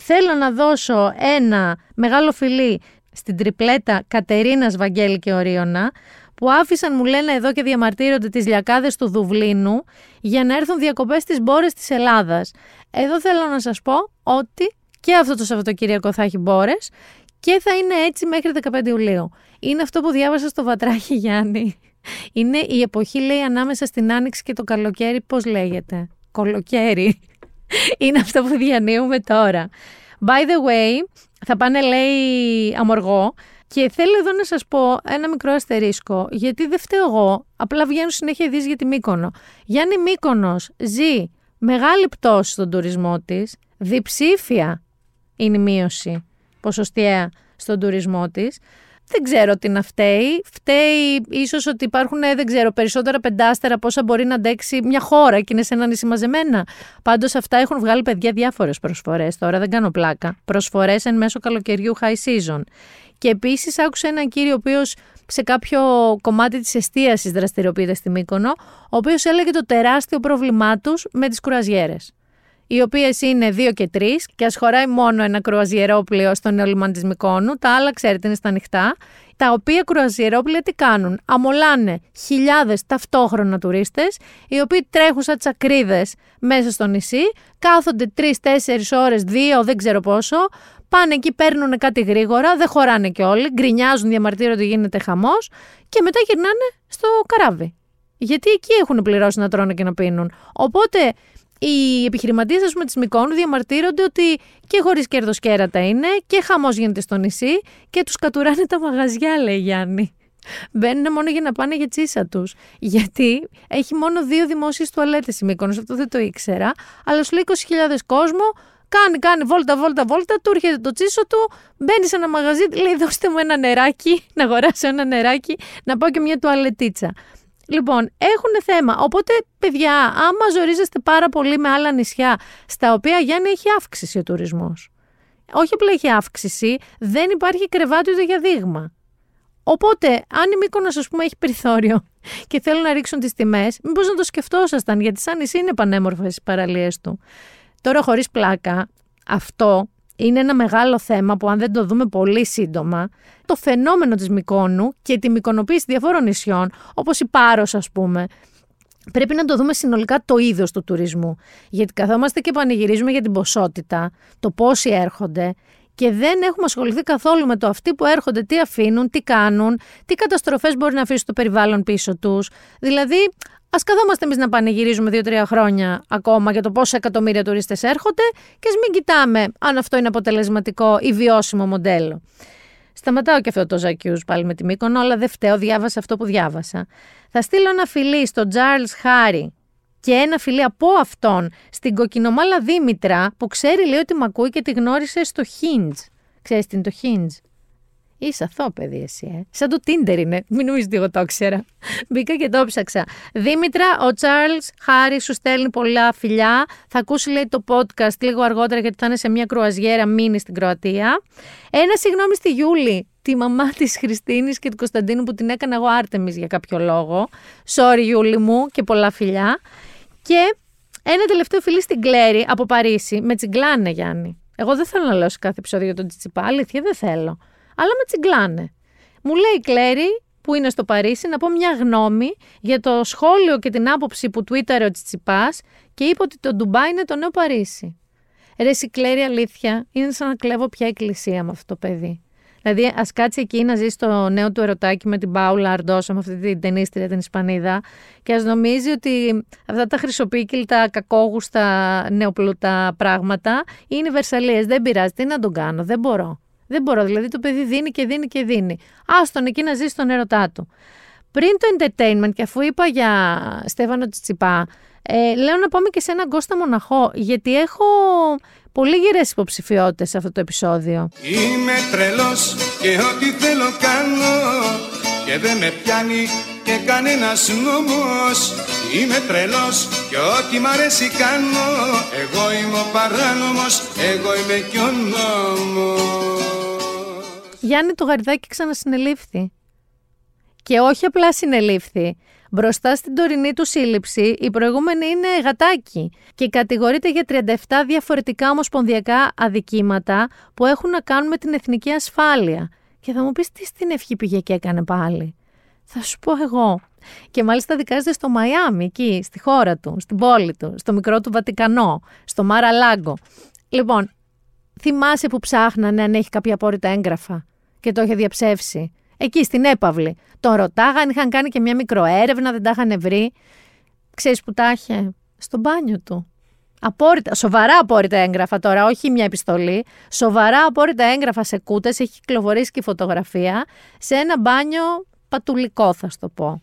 Θέλω να δώσω ένα μεγάλο φιλί στην τριπλέτα Κατερίνας Βαγγέλη και Ορίωνα, που άφησαν μου λένε εδώ και διαμαρτύρονται τις λιακάδες του Δουβλίνου για να έρθουν διακοπές στις μπόρες της Ελλάδας. Εδώ θέλω να σας πω ότι και αυτό το Σαββατοκύριακο θα έχει μπόρες και θα είναι έτσι μέχρι 15 Ιουλίου. Είναι αυτό που διάβασα στο Βατράχη Γιάννη. Είναι η εποχή, λέει, ανάμεσα στην Άνοιξη και το καλοκαίρι, πώς λέγεται; Κολοκαίρι. Είναι αυτό που διανύουμε τώρα. By the way, θα πάνε, λέει, αμοργό. Και θέλω εδώ να σας πω ένα μικρό αστερίσκο, γιατί δεν φταίω εγώ, απλά βγαίνουν συνέχεια ειδήσεις για τη Μύκονο. Γιάννη Μύκονος ζει μεγάλη πτώση στον τουρισμό της, διψήφια είναι η μείωση ποσοστιαία στον τουρισμό της. Δεν ξέρω τι να φταίει. Φταίει ίσως ότι υπάρχουν, ε, δεν ξέρω, περισσότερα πεντάστερα πόσα μπορεί να αντέξει μια χώρα και είναι σε ένα νησί μαζεμένα. Πάντως αυτά έχουν βγάλει παιδιά διάφορες προσφορές. Τώρα δεν κάνω πλάκα. Προσφορές εν μέσω καλοκαιριού high season. Και επίσης άκουσα έναν κύριο, ο οποίος σε κάποιο κομμάτι της εστίασης δραστηριοποιείται στη Μύκονο, ο οποίος έλεγε το τεράστιο πρόβλημά τους με τις κουραζιέρες οι οποίες είναι 2 και 3 και ας χωράει μόνο ένα κρουαζιερόπλαιο στο νεολιμάν της Μικόνου, τα άλλα ξέρετε είναι στα ανοιχτά. Τα οποία κρουαζιερόπλαια τι κάνουν, αμολάνε χιλιάδες ταυτόχρονα τουρίστες, οι οποίοι τρέχουν σαν τσακρίδες μέσα στο νησί, κάθονται 3-4 ώρες, 2 δεν ξέρω πόσο, πάνε εκεί, παίρνουν κάτι γρήγορα, δεν χωράνε και όλοι, γκρινιάζουν, διαμαρτύρονται ότι γίνεται χαμός και μετά γυρνάνε στο καράβι. Γιατί εκεί έχουν πληρώσει να τρώνε και να πίνουν. Οπότε οι επιχειρηματίες, α πούμε, τη Μικόνου διαμαρτύρονται ότι και χωρίς κέρδος κέρατα είναι και χαμός γίνεται στο νησί και τους κατουράνε τα μαγαζιά, λέει Γιάννη. Μπαίνουν μόνο για να πάνε για τσίσα τους. Γιατί έχει μόνο δύο δημόσιες τουαλέτες η Μύκονος, αυτό δεν το ήξερα. Αλλά σου λέει 20.000 κόσμο, κάνει, κάνει βόλτα, βόλτα, βόλτα, του έρχεται το τσίσο του, μπαίνει σε ένα μαγαζί, λέει δώστε μου ένα νεράκι, να αγοράσω ένα νεράκι, να πάω και μια τουαλετίτσα. Λοιπόν, έχουν θέμα. Οπότε, παιδιά, άμα ζορίζεστε πάρα πολύ με άλλα νησιά, στα οποία Γιάννη έχει αύξηση ο τουρισμός. Όχι απλά έχει αύξηση, δεν υπάρχει κρεβάτι ούτε για δείγμα. Οπότε, αν η Μύκονος, ας πούμε, έχει περιθώριο και θέλουν να ρίξουν τις τιμές, μήπως να το σκεφτόσασταν, γιατί σαν νησί είναι πανέμορφες οι παραλίες του. Τώρα, χωρίς πλάκα, αυτό είναι ένα μεγάλο θέμα που αν δεν το δούμε πολύ σύντομα, το φαινόμενο της Μικόνου και τη μικονοποίηση διαφόρων νησιών, όπως η Πάρος ας πούμε, πρέπει να το δούμε συνολικά το είδος του τουρισμού. Γιατί καθόμαστε και πανηγυρίζουμε για την ποσότητα, το πόσοι έρχονται και δεν έχουμε ασχοληθεί καθόλου με το αυτοί που έρχονται, τι αφήνουν, τι κάνουν, τι καταστροφές μπορεί να αφήσουν το περιβάλλον πίσω τους. Δηλαδή, Α καθόμαστε εμείς να πανηγυρίζουμε δύο-τρία χρόνια ακόμα για το πόσα εκατομμύρια τουρίστες έρχονται και ας μην κοιτάμε αν αυτό είναι αποτελεσματικό ή βιώσιμο μοντέλο. Σταματάω και αυτό το Ζακιούς πάλι με τη Μύκονο, αλλά δεν φταίω, διάβασα αυτό που διάβασα. Θα στείλω ένα φιλί στον Τζάρλς Χάρι και ένα φιλί από αυτόν στην κοκκινομάλα Δήμητρα που ξέρει λέει ότι μ' ακούει και τη γνώρισε στο Hinge. Ξέρεις τι είναι το Hinge; Είσαι αθώο παιδί εσύ, ε. Σαν το Tinder είναι. Μην νομίζετε ότι εγώ το ήξερα. Μπήκα και το ψάξα. Δήμητρα, ο Τσάρλ Χάρη σου στέλνει πολλά φιλιά. Θα ακούσει, λέει, το podcast λίγο αργότερα γιατί θα είναι σε μια κρουαζιέρα μήνυ στην Κροατία. Ένα συγγνώμη στη Γιούλη, τη μαμά της Χριστίνης και του Κωνσταντίνου που την έκανα εγώ Άρτεμις για κάποιο λόγο. Sorry, Γιούλη μου και πολλά φιλιά. Και ένα τελευταίο φιλί στην Κλέρι από Παρίσι. Με τσιγκλάνε, Γιάννη. Εγώ δεν θέλω να λέω σε κάθε επεισόδιο για τον Τσιτσιπά. Αλήθεια, δεν θέλω αλλά με τσιγκλάνε. Μου λέει η Κλέρι, που είναι στο Παρίσι, να πω μια γνώμη για το σχόλιο και την άποψη που τουίταρε ο Τσιτσιπάς και είπε ότι το Ντουμπάι είναι το νέο Παρίσι. Ρε η Κλέρι αλήθεια, είναι σαν να κλέβω πια εκκλησία με αυτό το παιδί. Δηλαδή, ας κάτσει εκεί να ζει στο νέο του ερωτάκι με την Πάουλα Αρντόσα, με αυτή την ταινίστρια την Ισπανίδα, και ας νομίζει ότι αυτά τα χρυσοπίκυλτα, κακόγουστα, νεοπλούτα πράγματα είναι βερσαλίες. Δεν πειράζει, τι να τον κάνω, δεν μπορώ. Δεν μπορώ, δηλαδή το παιδί δίνει και δίνει και δίνει. Άστον εκεί να ζει στον έρωτά του. Πριν το entertainment και αφού είπα για Στέφανο Τσιτσιπά, ε, λέω να πάμε και σε έναν Κώστα Μοναχό, γιατί έχω πολύ γερές υποψηφιότητες σε αυτό το επεισόδιο. Είμαι τρελός και ό,τι θέλω κάνω και δεν με πιάνει και κανένας νόμος Είμαι τρελός και ό,τι μ' αρέσει κάνω Εγώ είμαι ο παράνομος, εγώ είμαι και ο νόμος Γιάννη το Γαριδάκι ξανασυνελήφθη. Και όχι απλά συνελήφθη. Μπροστά στην τωρινή του σύλληψη, η προηγούμενη είναι γατάκι και κατηγορείται για 37 διαφορετικά ομοσπονδιακά αδικήματα που έχουν να κάνουν με την εθνική ασφάλεια. Και θα μου πεις τι στην ευχή πήγε και έκανε πάλι. Θα σου πω εγώ. Και μάλιστα δικάζεται στο Μαϊάμι, εκεί, στη χώρα του, στην πόλη του, στο μικρό του Βατικανό, στο Μάρα Λάγκο. Λοιπόν, θυμάσαι που ψάχνανε αν έχει κάποια απόρριτα έγγραφα; Και το είχε διαψεύσει. Εκεί στην έπαυλη. Τον ρωτάγαν, είχαν κάνει και μια μικροέρευνα, δεν τα είχαν βρει. Ξέρεις που τα είχε; Στο μπάνιο του. Απόρριτα, σοβαρά απόρριτα έγγραφα τώρα, όχι μια επιστολή. Σοβαρά απόρριτα έγγραφα σε κούτες, έχει κυκλοφορήσει και η φωτογραφία σε ένα μπάνιο πατουλικό, θα σου το πω.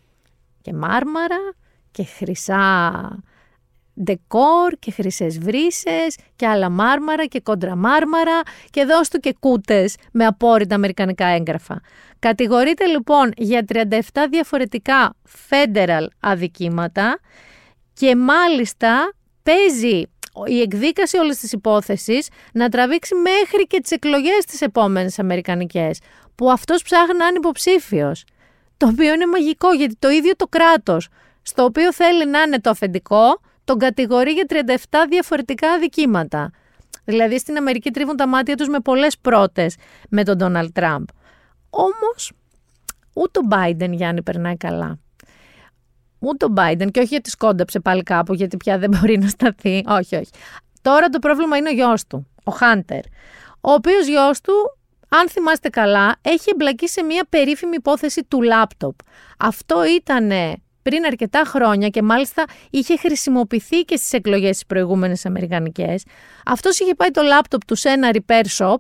Και μάρμαρα και χρυσά ντεκόρ και χρυσές βρύσες και άλλα μάρμαρα και κόντρα μάρμαρα και δώσ' του και κούτες με απόρριτα αμερικανικά έγγραφα. Κατηγορείται λοιπόν για 37 διαφορετικά federal αδικήματα και μάλιστα παίζει η εκδίκαση όλης της υπόθεσης να τραβήξει μέχρι και τις εκλογές τις επόμενες αμερικανικές που αυτός ψάχνει να είναι υποψήφιος. Το οποίο είναι μαγικό γιατί το ίδιο το κράτος στο οποίο θέλει να είναι το αφεντικό τον κατηγορεί για 37 διαφορετικά αδικήματα. Δηλαδή στην Αμερική τρίβουν τα μάτια τους με πολλές πρώτες με τον Ντόναλτ Τραμπ. Όμως ούτε ο Biden Γιάννη περνάει καλά. Ούτε ο Biden και όχι γιατί σκόνταψε πάλι κάπου γιατί πια δεν μπορεί να σταθεί. Όχι, όχι. Τώρα το πρόβλημα είναι ο γιος του, ο Χάντερ. Ο οποίος γιος του αν θυμάστε καλά, έχει εμπλακεί σε μια περίφημη υπόθεση του λάπτοπ. Αυτό ήταν πριν αρκετά χρόνια και μάλιστα είχε χρησιμοποιηθεί και στις εκλογές τις προηγούμενες αμερικανικές, αυτός είχε πάει το λάπτοπ του σε ένα repair shop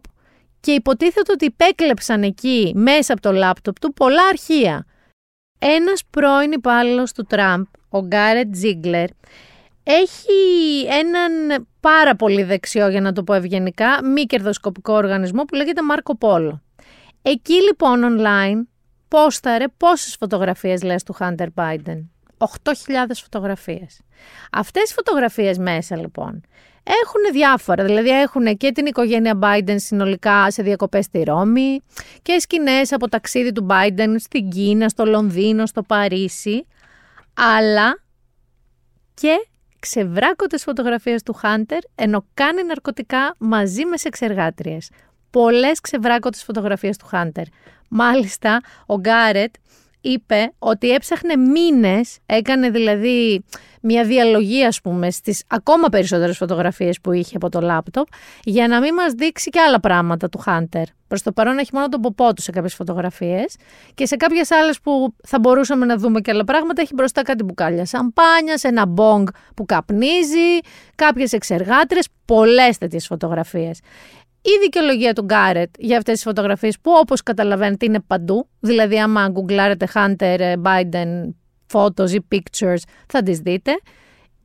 και υποτίθεται ότι υπέκλεψαν εκεί μέσα από το λάπτοπ του πολλά αρχεία. Ένας πρώην υπάλληλος του Τραμπ, ο Γκάρετ Τζίγκλερ, έχει έναν πάρα πολύ δεξιό, για να το πω ευγενικά, μη κερδοσκοπικό οργανισμό που λέγεται Μάρκο Πόλο. Εκεί λοιπόν online πόσταρε πόσες φωτογραφίες λες του Hunter Biden; 8.000 φωτογραφίες. Αυτές οι φωτογραφίες μέσα λοιπόν έχουν διάφορα, δηλαδή έχουν και την οικογένεια Biden συνολικά σε διακοπές στη Ρώμη και σκηνές από ταξίδι του Biden στην Κίνα, στο Λονδίνο, στο Παρίσι, αλλά και ξεβράκωτες φωτογραφίες του Χάντερ ενώ κάνει ναρκωτικά μαζί με σεξεργάτριες. Πολλές ξεβράκωτες φωτογραφίες του Χάντερ. Μάλιστα, ο Γκάρετ είπε ότι έψαχνε μήνες, έκανε δηλαδή μια διαλογή ας πούμε στις ακόμα περισσότερες φωτογραφίες που είχε από το λάπτοπ για να μην μας δείξει και άλλα πράγματα του Χάντερ. Προς το παρόν έχει μόνο τον ποπό του σε κάποιες φωτογραφίες και σε κάποιες άλλες που θα μπορούσαμε να δούμε και άλλα πράγματα έχει μπροστά κάτι μπουκάλια σαμπάνια, ένα μπόγκ που καπνίζει, κάποιες εξεργάτρες, πολλές τέτοιες φωτογραφίες. Η δικαιολογία του Γκάρετ για αυτές τις φωτογραφίες που όπως καταλαβαίνετε είναι παντού, δηλαδή άμα γκουγκλάρετε Hunter Biden photos ή pictures θα τις δείτε,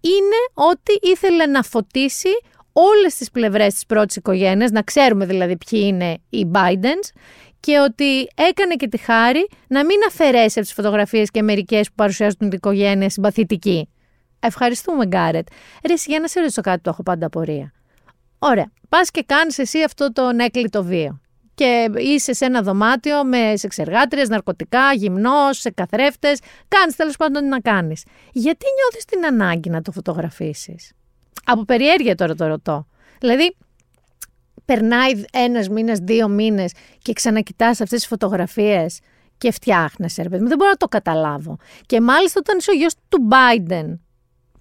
είναι ότι ήθελε να φωτίσει όλες τις πλευρές της πρώτης οικογένειας, να ξέρουμε δηλαδή ποιοι είναι οι Bidens και ότι έκανε και τη χάρη να μην αφαιρέσει από τις φωτογραφίες και μερικές που παρουσιάζουν την οικογένεια συμπαθητική. Ευχαριστούμε Γκάρετ. Ρε, για να σε ρωτήσω κάτι που έχω πάντα απορία. Ωραία. Πας και κάνεις εσύ αυτό το έκλειτο βίο. Και είσαι σε ένα δωμάτιο με σεξεργάτριες, ναρκωτικά, γυμνός, σε καθρέφτες. Κάνεις τέλος πάντων τι να κάνεις. Γιατί νιώθεις την ανάγκη να το φωτογραφίσεις; Από περιέργεια τώρα το ρωτώ. Δηλαδή, περνάει ένας μήνας, δύο μήνες και ξανακοιτάς αυτές τις φωτογραφίες και φτιάχνεσαι, ρε παιδί Δεν μπορώ να το καταλάβω. Και μάλιστα όταν είσαι ο γιος του Biden,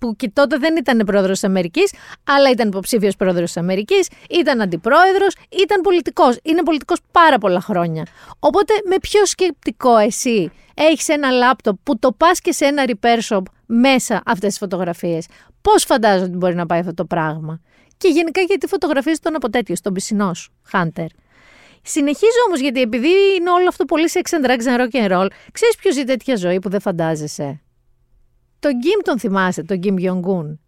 που και τότε δεν ήταν πρόεδρος της Αμερικής, αλλά ήταν υποψήφιος πρόεδρος της Αμερικής, ήταν αντιπρόεδρος, ήταν πολιτικός. Είναι πολιτικός πάρα πολλά χρόνια. Οπότε, με ποιο σκεπτικό εσύ έχεις ένα λάπτοπ που το πας και σε ένα repair shop μέσα αυτές τις φωτογραφίες; Πώς φαντάζομαι ότι μπορεί να πάει αυτό το πράγμα; Και γενικά γιατί φωτογραφίζει τον από τέτοιο, τον πισινό σου, Hunter. Συνεχίζω όμως γιατί επειδή είναι όλο αυτό πολύ σε and drugs rock and roll, ξέρεις ποιος ζει τέτοια ζωή που δεν φαντάζεσαι; Τον Κιμ τον θυμάσαι, τον Κιμ Γιονγκούν.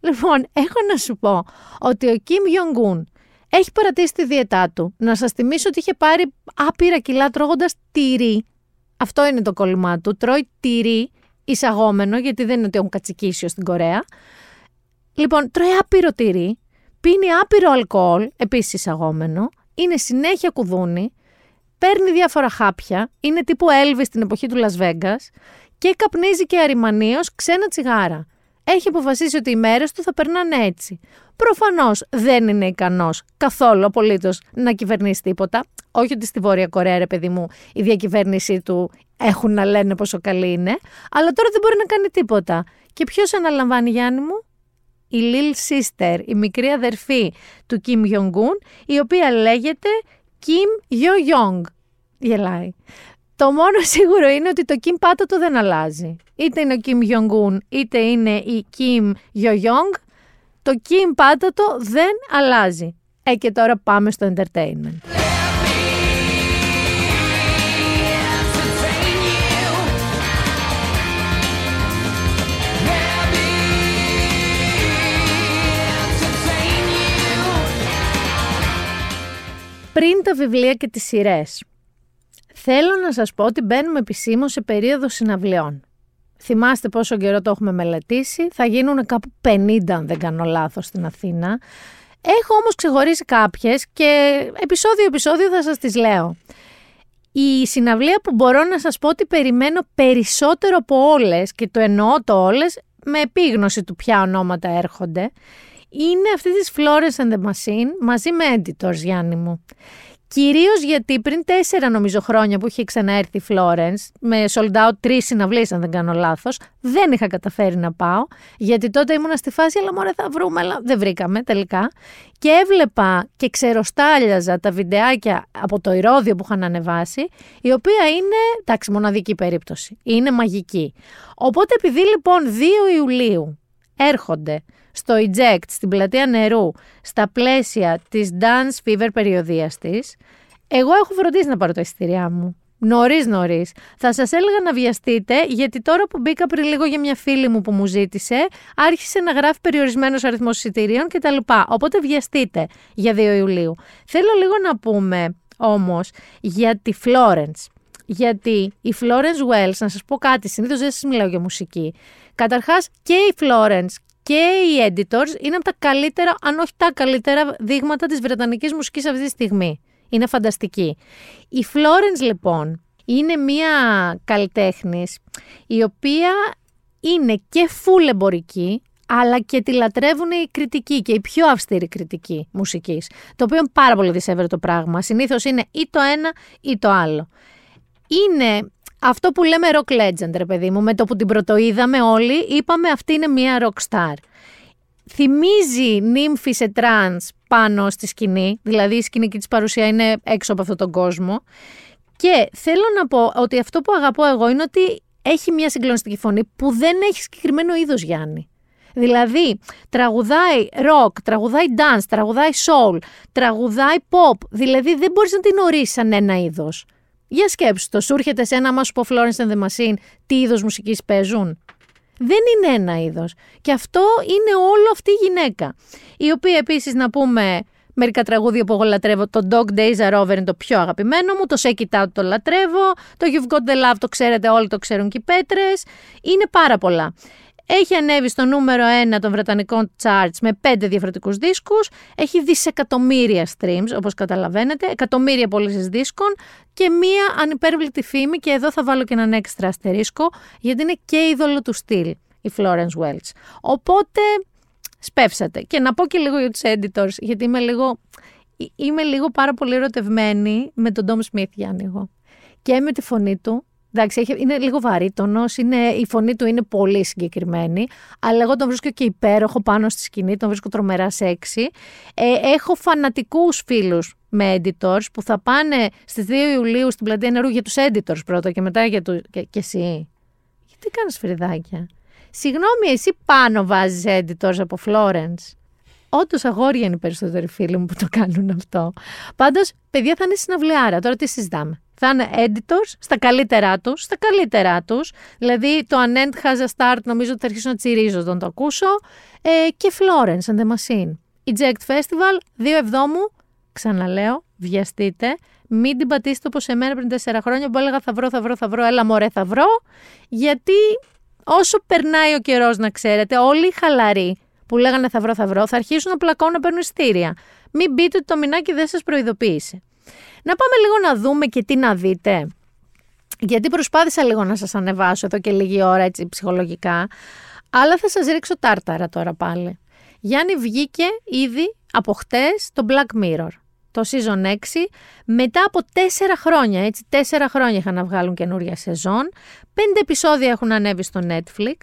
Λοιπόν, έχω να σου πω ότι ο Κιμ Γιονγκούν έχει παρατήσει τη διαιτά του. Να σας θυμίσω ότι είχε πάρει άπειρα κιλά τρώγοντας τυρί. Αυτό είναι το κόλλημά του. Τρώει τυρί εισαγόμενο, γιατί δεν είναι ότι έχουν κατσικίσιο στην Κορέα. Λοιπόν, τρώει άπειρο τυρί, πίνει άπειρο αλκοόλ, επίσης εισαγόμενο, είναι συνέχεια κουδούνι, παίρνει διάφορα χάπια, είναι τύπου Elvis στην εποχή του Las Vegas και καπνίζει και αριμανίως ξένα τσιγάρα. Έχει αποφασίσει ότι οι μέρες του θα περνάνε έτσι. Προφανώς δεν είναι ικανός καθόλου απολύτως να κυβερνήσει τίποτα. Όχι ότι στη Βόρεια Κορέα, ρε παιδί μου, η διακυβέρνησή του έχουν να λένε πόσο καλή είναι, αλλά τώρα δεν μπορεί να κάνει τίποτα. Και ποιος αναλαμβάνει, Γιάννη μου, η Lil Sister, η μικρή αδερφή του Kim Jong-un, η οποία λέγεται Kim Yo-Yong. Γελάει. Το μόνο σίγουρο είναι ότι το Kim Πάτατο δεν αλλάζει. Είτε είναι ο Kim Jong-un, είτε είναι η Kim Yo-Yong, το Kim Πάτατο δεν αλλάζει. Ε, και τώρα πάμε στο entertainment. Πριν τα βιβλία και τις σειρές, Θέλω να σας πω ότι μπαίνουμε επισήμως σε περίοδο συναυλιών. Θυμάστε πόσο καιρό το έχουμε μελετήσει, θα γίνουν κάπου 50 αν δεν κάνω λάθος στην Αθήνα. Έχω όμως ξεχωρίσει κάποιες και επεισόδιο-επεισόδιο θα σας τις λέω. Η συναυλία που μπορώ να σας πω ότι περιμένω περισσότερο από όλες και το εννοώ το όλες με επίγνωση του ποια ονόματα έρχονται είναι αυτή της Florence and the Machine μαζί με editors Γιάννη μου. Κυρίως γιατί πριν τέσσερα νομίζω χρόνια που είχε ξαναέρθει η Florence, με sold out τρεις συναυλίες, αν δεν κάνω λάθος, δεν είχα καταφέρει να πάω, γιατί τότε ήμουνα στη φάση, αλλά μωρέ θα βρούμε, αλλά δεν βρήκαμε τελικά. Και έβλεπα και ξεροστάλιαζα τα βιντεάκια από το ηρώδιο που είχαν ανεβάσει, η οποία είναι, εντάξει, μοναδική περίπτωση. Είναι μαγική. Οπότε επειδή λοιπόν 2 Ιουλίου έρχονται στο Eject, στην πλατεία νερού, στα πλαίσια της Dance Fever περιοδίας της, εγώ έχω φροντίσει να πάρω τα εισιτήριά μου. Νωρίς, νωρίς. Θα σας έλεγα να βιαστείτε, γιατί τώρα που μπήκα πριν λίγο για μια φίλη μου που μου ζήτησε, άρχισε να γράφει περιορισμένος αριθμός εισιτηρίων κτλ. Οπότε βιαστείτε για 2 Ιουλίου. Θέλω λίγο να πούμε όμως για τη Florence. Γιατί η Florence Wells, να σας πω κάτι, συνήθως δεν σας μιλάω για μουσική. Καταρχάς και η Florence και οι editors είναι από τα καλύτερα, αν όχι τα καλύτερα, δείγματα της βρετανικής μουσικής αυτή τη στιγμή. Είναι φανταστική. Η Florence λοιπόν είναι μία καλλιτέχνης η οποία είναι και full εμπορική, αλλά και τη λατρεύουν οι κριτικοί και οι πιο αυστηροί κριτικοί μουσικής. Το οποίο είναι πάρα πολύ δυσεύρετο το πράγμα. Συνήθως είναι ή το ένα ή το άλλο. Είναι αυτό που λέμε rock legend, ρε παιδί μου, με το που την πρωτοείδαμε όλοι, είπαμε αυτή είναι μια rock star. Θυμίζει νύμφη σε trance πάνω στη σκηνή, δηλαδή η σκηνική της παρουσία είναι έξω από αυτόν τον κόσμο. Και θέλω να πω ότι αυτό που αγαπώ εγώ είναι ότι έχει μια συγκλονιστική φωνή που δεν έχει συγκεκριμένο είδος Γιάννη. Δηλαδή, τραγουδάει rock, τραγουδάει dance, τραγουδάει soul, τραγουδάει pop. Δηλαδή, δεν μπορείς να την ορίσεις σαν ένα είδος. Για σκέψου το, σου έρχεται σε ένα μα σου πω Florence and the Machine τι είδος μουσικής παίζουν; Δεν είναι ένα είδος. Και αυτό είναι όλο αυτή η γυναίκα. Η οποία επίσης να πούμε μερικά τραγούδια που εγώ λατρεύω. Το Dog Days Are Over είναι το πιο αγαπημένο μου. Το Shake It Out το λατρεύω. Το You've Got the Love το ξέρετε, όλοι το ξέρουν και οι πέτρες. Είναι πάρα πολλά. Έχει ανέβει στο νούμερο 1 των βρετανικών charts με πέντε διαφορετικούς δίσκους. Έχει δισεκατομμύρια streams, όπως καταλαβαίνετε, εκατομμύρια πωλήσεις δίσκων και μία ανυπέρβλητη φήμη και εδώ θα βάλω και έναν έξτρα αστερίσκο γιατί είναι και είδωλο του στυλ η Florence Welch. Οπότε σπεύσατε. Και να πω και λίγο για τους editors, γιατί είμαι λίγο, είμαι λίγο πάρα πολύ ερωτευμένη με τον Tom Smith, Γιάννη, εγώ. Και με τη φωνή του Εντάξει, είναι λίγο βαρύτονο, η φωνή του είναι πολύ συγκεκριμένη, αλλά εγώ τον βρίσκω και υπέροχο πάνω στη σκηνή, τον βρίσκω τρομερά σεξι. Ε, έχω φανατικούς φίλους με editors που θα πάνε στις 2 Ιουλίου στην πλατεία νερού για τους editors πρώτα και μετά για του... και, και εσύ. Γιατί κάνεις φρυδάκια; Συγγνώμη, εσύ πάνω βάζεις editors από Florence. Όντως αγόρια είναι οι περισσότεροι φίλοι μου που το κάνουν αυτό. Πάντως, παιδιά θα είναι συναυλιάρα. Τώρα τι συζητάμε θα είναι editors στα καλύτερά τους, στα καλύτερά τους. Δηλαδή το An End Has a Start νομίζω ότι θα αρχίσω να τσιρίζω όταν το ακούσω. Ε, και Florence and the Machine. Eject Festival, 2 Εβδόμου, ξαναλέω, βιαστείτε. Μην την πατήσετε όπως εμένα πριν 4 χρόνια που έλεγα θα βρω, θα βρω, θα βρω, έλα μωρέ θα βρω. Γιατί όσο περνάει ο καιρός να ξέρετε, όλοι οι χαλαροί που λέγανε θα βρω, θα βρω, θα αρχίσουν να πλακώνουν να παίρνουν ειστήρια. Μην πείτε ότι το μηνάκι δεν σας προειδοποίησε. Να πάμε λίγο να δούμε και τι να δείτε. Γιατί προσπάθησα λίγο να σας ανεβάσω εδώ και λίγη ώρα έτσι ψυχολογικά, αλλά θα σας ρίξω τάρταρα τώρα πάλι. Γιάννη βγήκε ήδη από χτες το Black Mirror το season 6, μετά από τέσσερα χρόνια, έτσι, τέσσερα χρόνια είχαν να βγάλουν καινούρια σεζόν, πέντε επεισόδια έχουν ανέβει στο Netflix.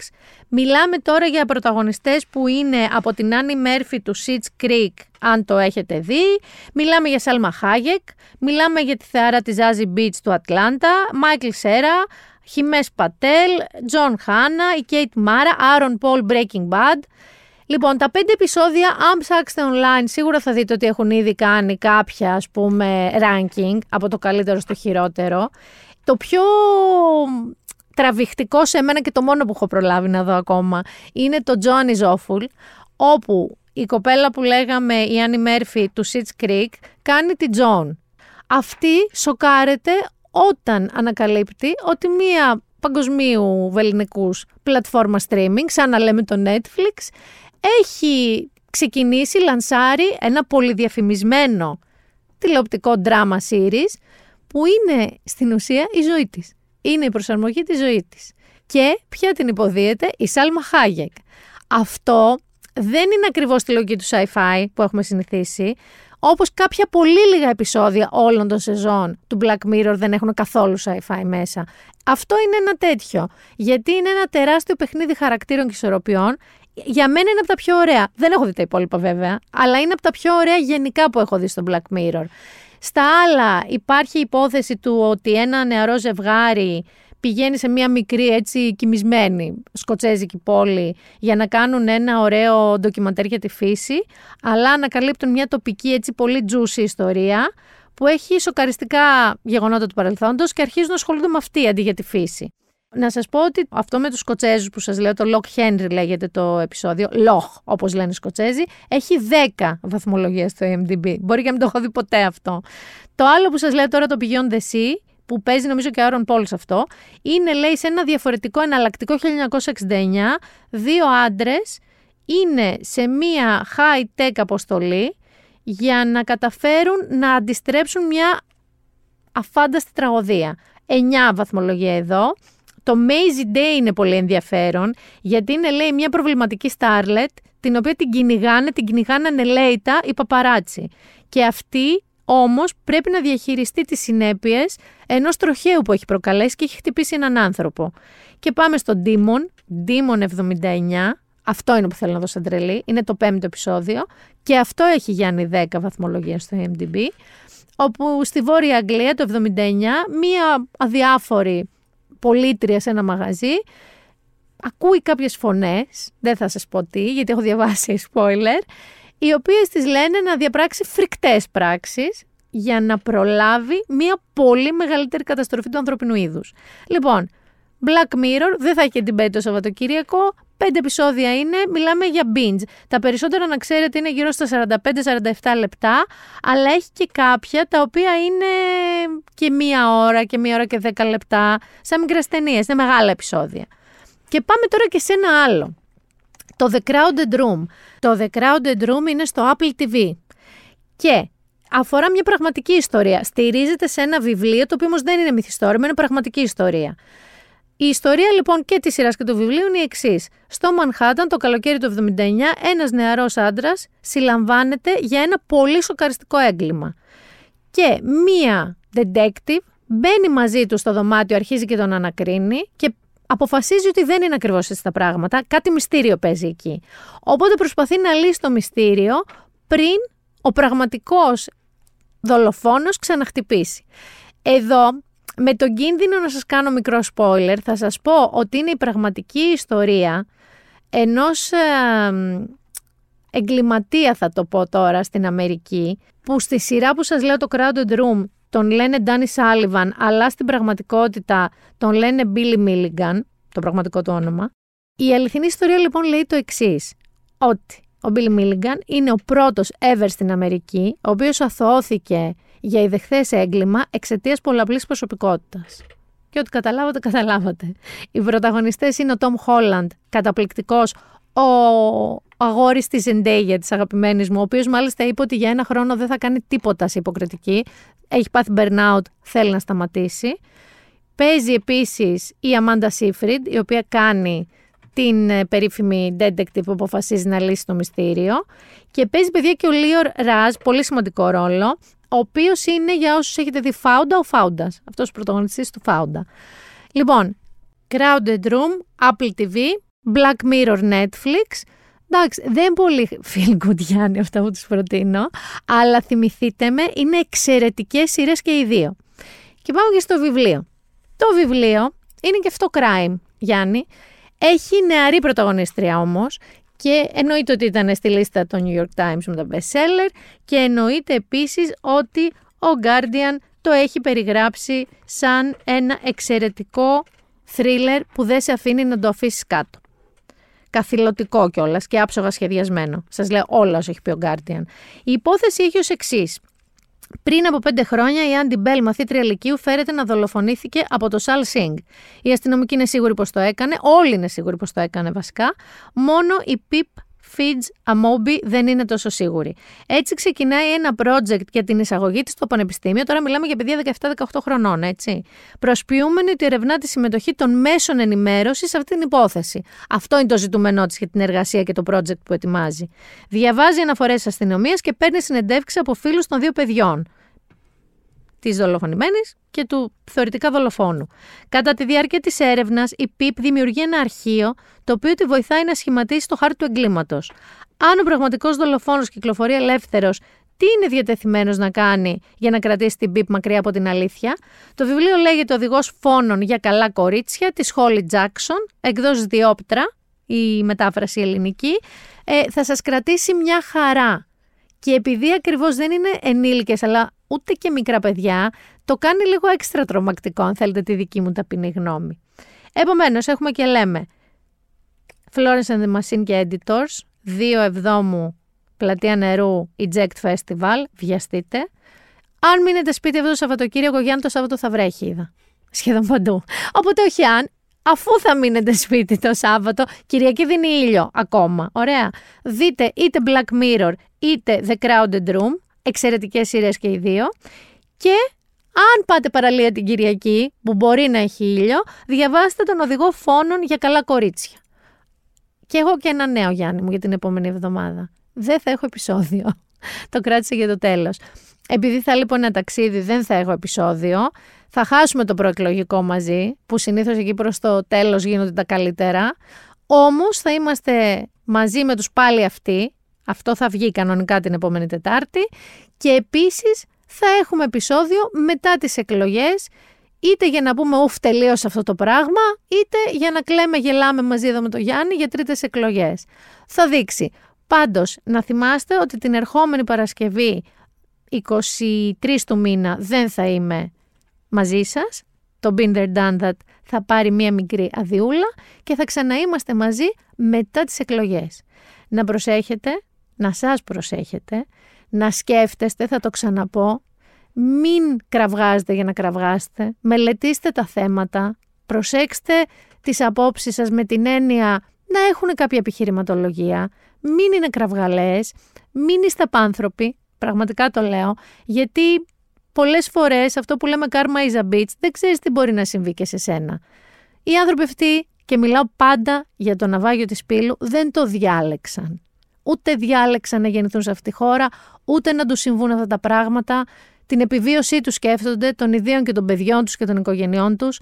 Μιλάμε τώρα για πρωταγωνιστές που είναι από την Άννι Μέρφι του Schitt's Creek, αν το έχετε δει. Μιλάμε για Σάλμα Χάγεκ, μιλάμε για τη θεάρα της Zazie Beetz του Ατλάντα, Μάικλ Σέρα, Χιμές Πατέλ, Τζον Χάνα, η Κέιτ Μάρα, Άρον Πολ Breaking Bad, Λοιπόν, τα πέντε επεισόδια, αν ψάξετε online, σίγουρα θα δείτε ότι έχουν ήδη κάνει κάποια, ας πούμε, ranking από το καλύτερο στο χειρότερο. Το πιο τραβηχτικό σε μένα και το μόνο που έχω προλάβει να δω ακόμα είναι το John is Awful, όπου η κοπέλα που λέγαμε η Άννη Μέρφυ του Sitch Creek κάνει τη John. Αυτή σοκάρεται όταν ανακαλύπτει ότι μία παγκοσμίου βεληνικούς πλατφόρμα streaming, σαν να λέμε το Netflix, έχει ξεκινήσει, λανσάρει ένα πολυδιαφημισμένο τηλεοπτικό drama series που είναι στην ουσία η ζωή της. Είναι η προσαρμογή της ζωής της. Και ποια την υποδίεται η Σάλμα Χάγεκ. Αυτό δεν είναι ακριβώς τη λογική του sci-fi που έχουμε συνηθίσει, όπως κάποια πολύ λίγα επεισόδια όλων των σεζόν του Black Mirror δεν έχουν καθόλου sci-fi μέσα. Αυτό είναι ένα τέτοιο, γιατί είναι ένα τεράστιο παιχνίδι χαρακτήρων και ισορροπιών για μένα είναι από τα πιο ωραία. Δεν έχω δει τα υπόλοιπα βέβαια, αλλά είναι από τα πιο ωραία γενικά που έχω δει στο Black Mirror. Στα άλλα υπάρχει η υπόθεση του ότι ένα νεαρό ζευγάρι πηγαίνει σε μια μικρή έτσι κοιμισμένη σκοτσέζικη πόλη για να κάνουν ένα ωραίο ντοκιμαντέρ για τη φύση, αλλά ανακαλύπτουν μια τοπική έτσι πολύ juicy ιστορία που έχει σοκαριστικά γεγονότα του παρελθόντος και αρχίζουν να ασχολούνται με αυτή αντί για τη φύση. Να σας πω ότι αυτό με τους Σκοτσέζους που σας λέω, το Lock Henry λέγεται το επεισόδιο, Loch όπως λένε οι Σκοτσέζοι, έχει 10 βαθμολογίες στο IMDb. Μπορεί και να μην το έχω δει ποτέ αυτό. Το άλλο που σας λέω τώρα το Beyond the Sea, που παίζει νομίζω και Aaron Paul αυτό, είναι λέει σε ένα διαφορετικό εναλλακτικό 1969, δύο άντρες είναι σε μία high-tech αποστολή για να καταφέρουν να αντιστρέψουν μια αφάνταστη τραγωδία. 9 βαθμολογία εδώ. Το Maisie Day είναι πολύ ενδιαφέρον, γιατί είναι, λέει, μια προβληματική Starlet, την οποία την κυνηγάνε, την κυνηγάνε ανελαίητα οι παπαράτσι. Και αυτή όμως πρέπει να διαχειριστεί τις συνέπειες ενός τροχαίου που έχει προκαλέσει και έχει χτυπήσει έναν άνθρωπο. Και πάμε στο Demon, Demon 79, αυτό είναι που θέλω να δω σαν τρελή, είναι το πέμπτο επεισόδιο και αυτό έχει Γιάννη 10 βαθμολογία στο MDB, όπου στη Βόρεια Αγγλία το 79 μία αδιάφορη πολίτρια σε ένα μαγαζί ακούει κάποιες φωνές, δεν θα σας πω τι γιατί έχω διαβάσει spoiler, οι οποίες τις λένε να διαπράξει φρικτές πράξεις για να προλάβει μια πολύ μεγαλύτερη καταστροφή του ανθρωπινού είδους. Λοιπόν, Black Mirror δεν θα έχει και την το Σαββατοκύριακο. Πέντε επεισόδια είναι, μιλάμε για binge. Τα περισσότερα να ξέρετε είναι γύρω στα 45-47 λεπτά, αλλά έχει και κάποια τα οποία είναι και μία ώρα και μία ώρα και δέκα λεπτά, σαν μικρές ταινίες, είναι μεγάλα επεισόδια. Και πάμε τώρα και σε ένα άλλο. Το The Crowded Room. Το The Crowded Room είναι στο Apple TV. Και αφορά μια πραγματική ιστορία. Στηρίζεται σε ένα βιβλίο, το οποίο όμως δεν είναι μυθιστόρημα, είναι πραγματική ιστορία. Η ιστορία λοιπόν και της σειράς και του βιβλίου είναι η εξής. Στο Μανχάταν το καλοκαίρι του 79, ένας νεαρός άντρας συλλαμβάνεται για ένα πολύ σοκαριστικό έγκλημα. Και μία detective μπαίνει μαζί του στο δωμάτιο, αρχίζει και τον ανακρίνει και αποφασίζει ότι δεν είναι ακριβώς έτσι τα πράγματα. Κάτι μυστήριο παίζει εκεί. Οπότε προσπαθεί να λύσει το μυστήριο πριν ο πραγματικός δολοφόνος ξαναχτυπήσει. Εδώ με τον κίνδυνο να σας κάνω μικρό spoiler, θα σας πω ότι είναι η πραγματική ιστορία ενός εγκληματία θα το πω τώρα στην Αμερική, που στη σειρά που σας λέω το Crowded Room τον λένε Danny Sullivan, αλλά στην πραγματικότητα τον λένε Billy Milligan, το πραγματικό του όνομα. Η αληθινή ιστορία λοιπόν λέει το εξής ότι ο Billy Milligan είναι ο πρώτος ever στην Αμερική, ο οποίος αθωώθηκε για ιδεχθές έγκλημα εξαιτίας πολλαπλής προσωπικότητας. Και ό,τι καταλάβατε, καταλάβατε. Οι πρωταγωνιστές είναι ο Τόμ Χόλαντ, καταπληκτικός, ο αγόρι της Ζεντέγια, της αγαπημένης μου, ο οποίος μάλιστα είπε ότι για ένα χρόνο δεν θα κάνει τίποτα σε υποκριτική. Έχει πάθει burnout, θέλει να σταματήσει. Παίζει επίσης η Αμάντα Σίφριντ, η οποία κάνει την ε, περίφημη detective που αποφασίζει να λύσει το μυστήριο. Και παίζει παιδιά και ο Λίορ Ραζ, πολύ σημαντικό ρόλο, ο οποίος είναι για όσους έχετε δει Φάουντα, ο Φάουντας. Αυτός ο πρωταγωνιστής του Φάουντα. Λοιπόν, Crowded Room, Apple TV, Black Mirror Netflix. Εντάξει, δεν πολύ feel good Γιάννη αυτά που τους προτείνω, αλλά θυμηθείτε με, είναι εξαιρετικές σειρές και οι δύο. Και πάμε και στο βιβλίο. Το βιβλίο είναι και αυτό crime, Γιάννη. Έχει νεαρή πρωταγωνίστρια όμως και εννοείται ότι ήταν στη λίστα των New York Times με τα best seller και εννοείται επίσης ότι ο Guardian το έχει περιγράψει σαν ένα εξαιρετικό thriller που δεν σε αφήνει να το αφήσεις κάτω. Καθηλωτικό κιόλας και άψογα σχεδιασμένο. Σας λέω όλα όσα έχει πει ο Guardian. Η υπόθεση έχει ως εξής. Πριν από πέντε χρόνια, η Άντι Μπέλ, μαθήτρια Λυκείου, φέρεται να δολοφονήθηκε από το Σαλ Σινγκ. Η αστυνομική είναι σίγουρη πως το έκανε, όλοι είναι σίγουροι πως το έκανε βασικά. Μόνο η Πιπ Feeds Amobi δεν είναι τόσο σίγουρη. Έτσι ξεκινάει ένα project για την εισαγωγή της στο Πανεπιστήμιο. Τώρα μιλάμε για παιδιά 17-18 χρονών, έτσι. Προσποιούμενη ότι ερευνά τη συμμετοχή των μέσων ενημέρωσης σε αυτή την υπόθεση. Αυτό είναι το ζητούμενό της για την εργασία και το project που ετοιμάζει. Διαβάζει αναφορές αστυνομίας και παίρνει συνεντεύξεις από φίλους των δύο παιδιών της δολοφονημένης και του θεωρητικά δολοφόνου. Κατά τη διάρκεια της έρευνας, η ΠΙΠ δημιουργεί ένα αρχείο το οποίο τη βοηθάει να σχηματίσει το χάρτη του εγκλήματος. Αν ο πραγματικός δολοφόνος κυκλοφορεί ελεύθερος, τι είναι διατεθειμένος να κάνει για να κρατήσει την ΠΙΠ μακριά από την αλήθεια; Το βιβλίο λέγεται Οδηγός Φόνων για καλά κορίτσια της Χόλι Τζάξον, εκδόσει Διόπτρα, η μετάφραση ελληνική. Ε, θα σας κρατήσει μια χαρά. Και επειδή ακριβώς δεν είναι ενήλικες, αλλά ούτε και μικρά παιδιά, το κάνει λίγο έξτρα τρομακτικό, αν θέλετε τη δική μου ταπεινή γνώμη. Επομένως, έχουμε και λέμε Florence and the Machine και Editors, 2 Εβδόμου, Πλατεία Νερού, Eject Festival, βιαστείτε. Αν μείνετε σπίτι αυτό το Σαββατοκύριακο, Γιάννη, το Σάββατο θα βρέχει, είδα. Σχεδόν παντού. Οπότε όχι αν, αφού θα μείνετε σπίτι το Σάββατο, Κυριακή δίνει ήλιο ακόμα. Ωραία. Δείτε είτε Black Mirror είτε The Crowded Room, εξαιρετικές σειρές και οι δύο. Και Αν πάτε παραλία την Κυριακή, που μπορεί να έχει ήλιο, διαβάστε τον οδηγό φόνων για καλά κορίτσια. Και έχω και ένα νέο Γιάννη μου για την επόμενη εβδομάδα. Δεν θα έχω επεισόδιο. το κράτησα για το τέλος. Επειδή θα λοιπόν ένα ταξίδι, δεν θα έχω επεισόδιο. Θα χάσουμε το προεκλογικό μαζί, που συνήθως εκεί προς το τέλος γίνονται τα καλύτερα. Όμως θα είμαστε μαζί με τους πάλι αυτοί. Αυτό θα βγει κανονικά την επόμενη Τετάρτη. Και επίσης θα έχουμε επεισόδιο μετά τις εκλογές είτε για να πούμε ουφ τελείωσε αυτό το πράγμα, είτε για να κλαίμε γελάμε μαζί εδώ με τον Γιάννη για τρίτες εκλογές. Θα δείξει. Πάντως, να θυμάστε ότι την ερχόμενη Παρασκευή 23 του μήνα δεν θα είμαι μαζί σας. Το Binder Done That θα πάρει μία μικρή αδειούλα και θα ξαναείμαστε μαζί μετά τις εκλογές. Να προσέχετε, να σας προσέχετε, να σκέφτεστε, θα το ξαναπώ, μην κραυγάζετε για να κραυγάσετε, μελετήστε τα θέματα, προσέξτε τις απόψεις σας με την έννοια να έχουν κάποια επιχειρηματολογία, μην είναι κραυγαλές, μην είστε απάνθρωποι, πραγματικά το λέω, γιατί πολλές φορές αυτό που λέμε karma is a bitch δεν ξέρεις τι μπορεί να συμβεί και σε σένα. Οι άνθρωποι αυτοί, και μιλάω πάντα για το ναυάγιο της πύλου, δεν το διάλεξαν. Ούτε διάλεξαν να γεννηθούν σε αυτή τη χώρα, ούτε να τους συμβούν αυτά τα πράγματα την επιβίωσή τους σκέφτονται, των ιδίων και των παιδιών τους και των οικογενειών τους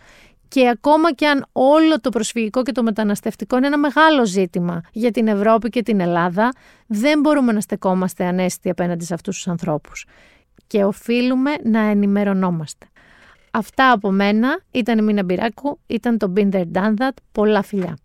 και ακόμα και αν όλο το προσφυγικό και το μεταναστευτικό είναι ένα μεγάλο ζήτημα για την Ευρώπη και την Ελλάδα, δεν μπορούμε να στεκόμαστε ανέστητοι απέναντι σε αυτούς τους ανθρώπους. Και οφείλουμε να ενημερωνόμαστε. Αυτά από μένα. Ήταν η Μίνα Μπυράκου, ήταν το Binder Done That. Πολλά φιλιά.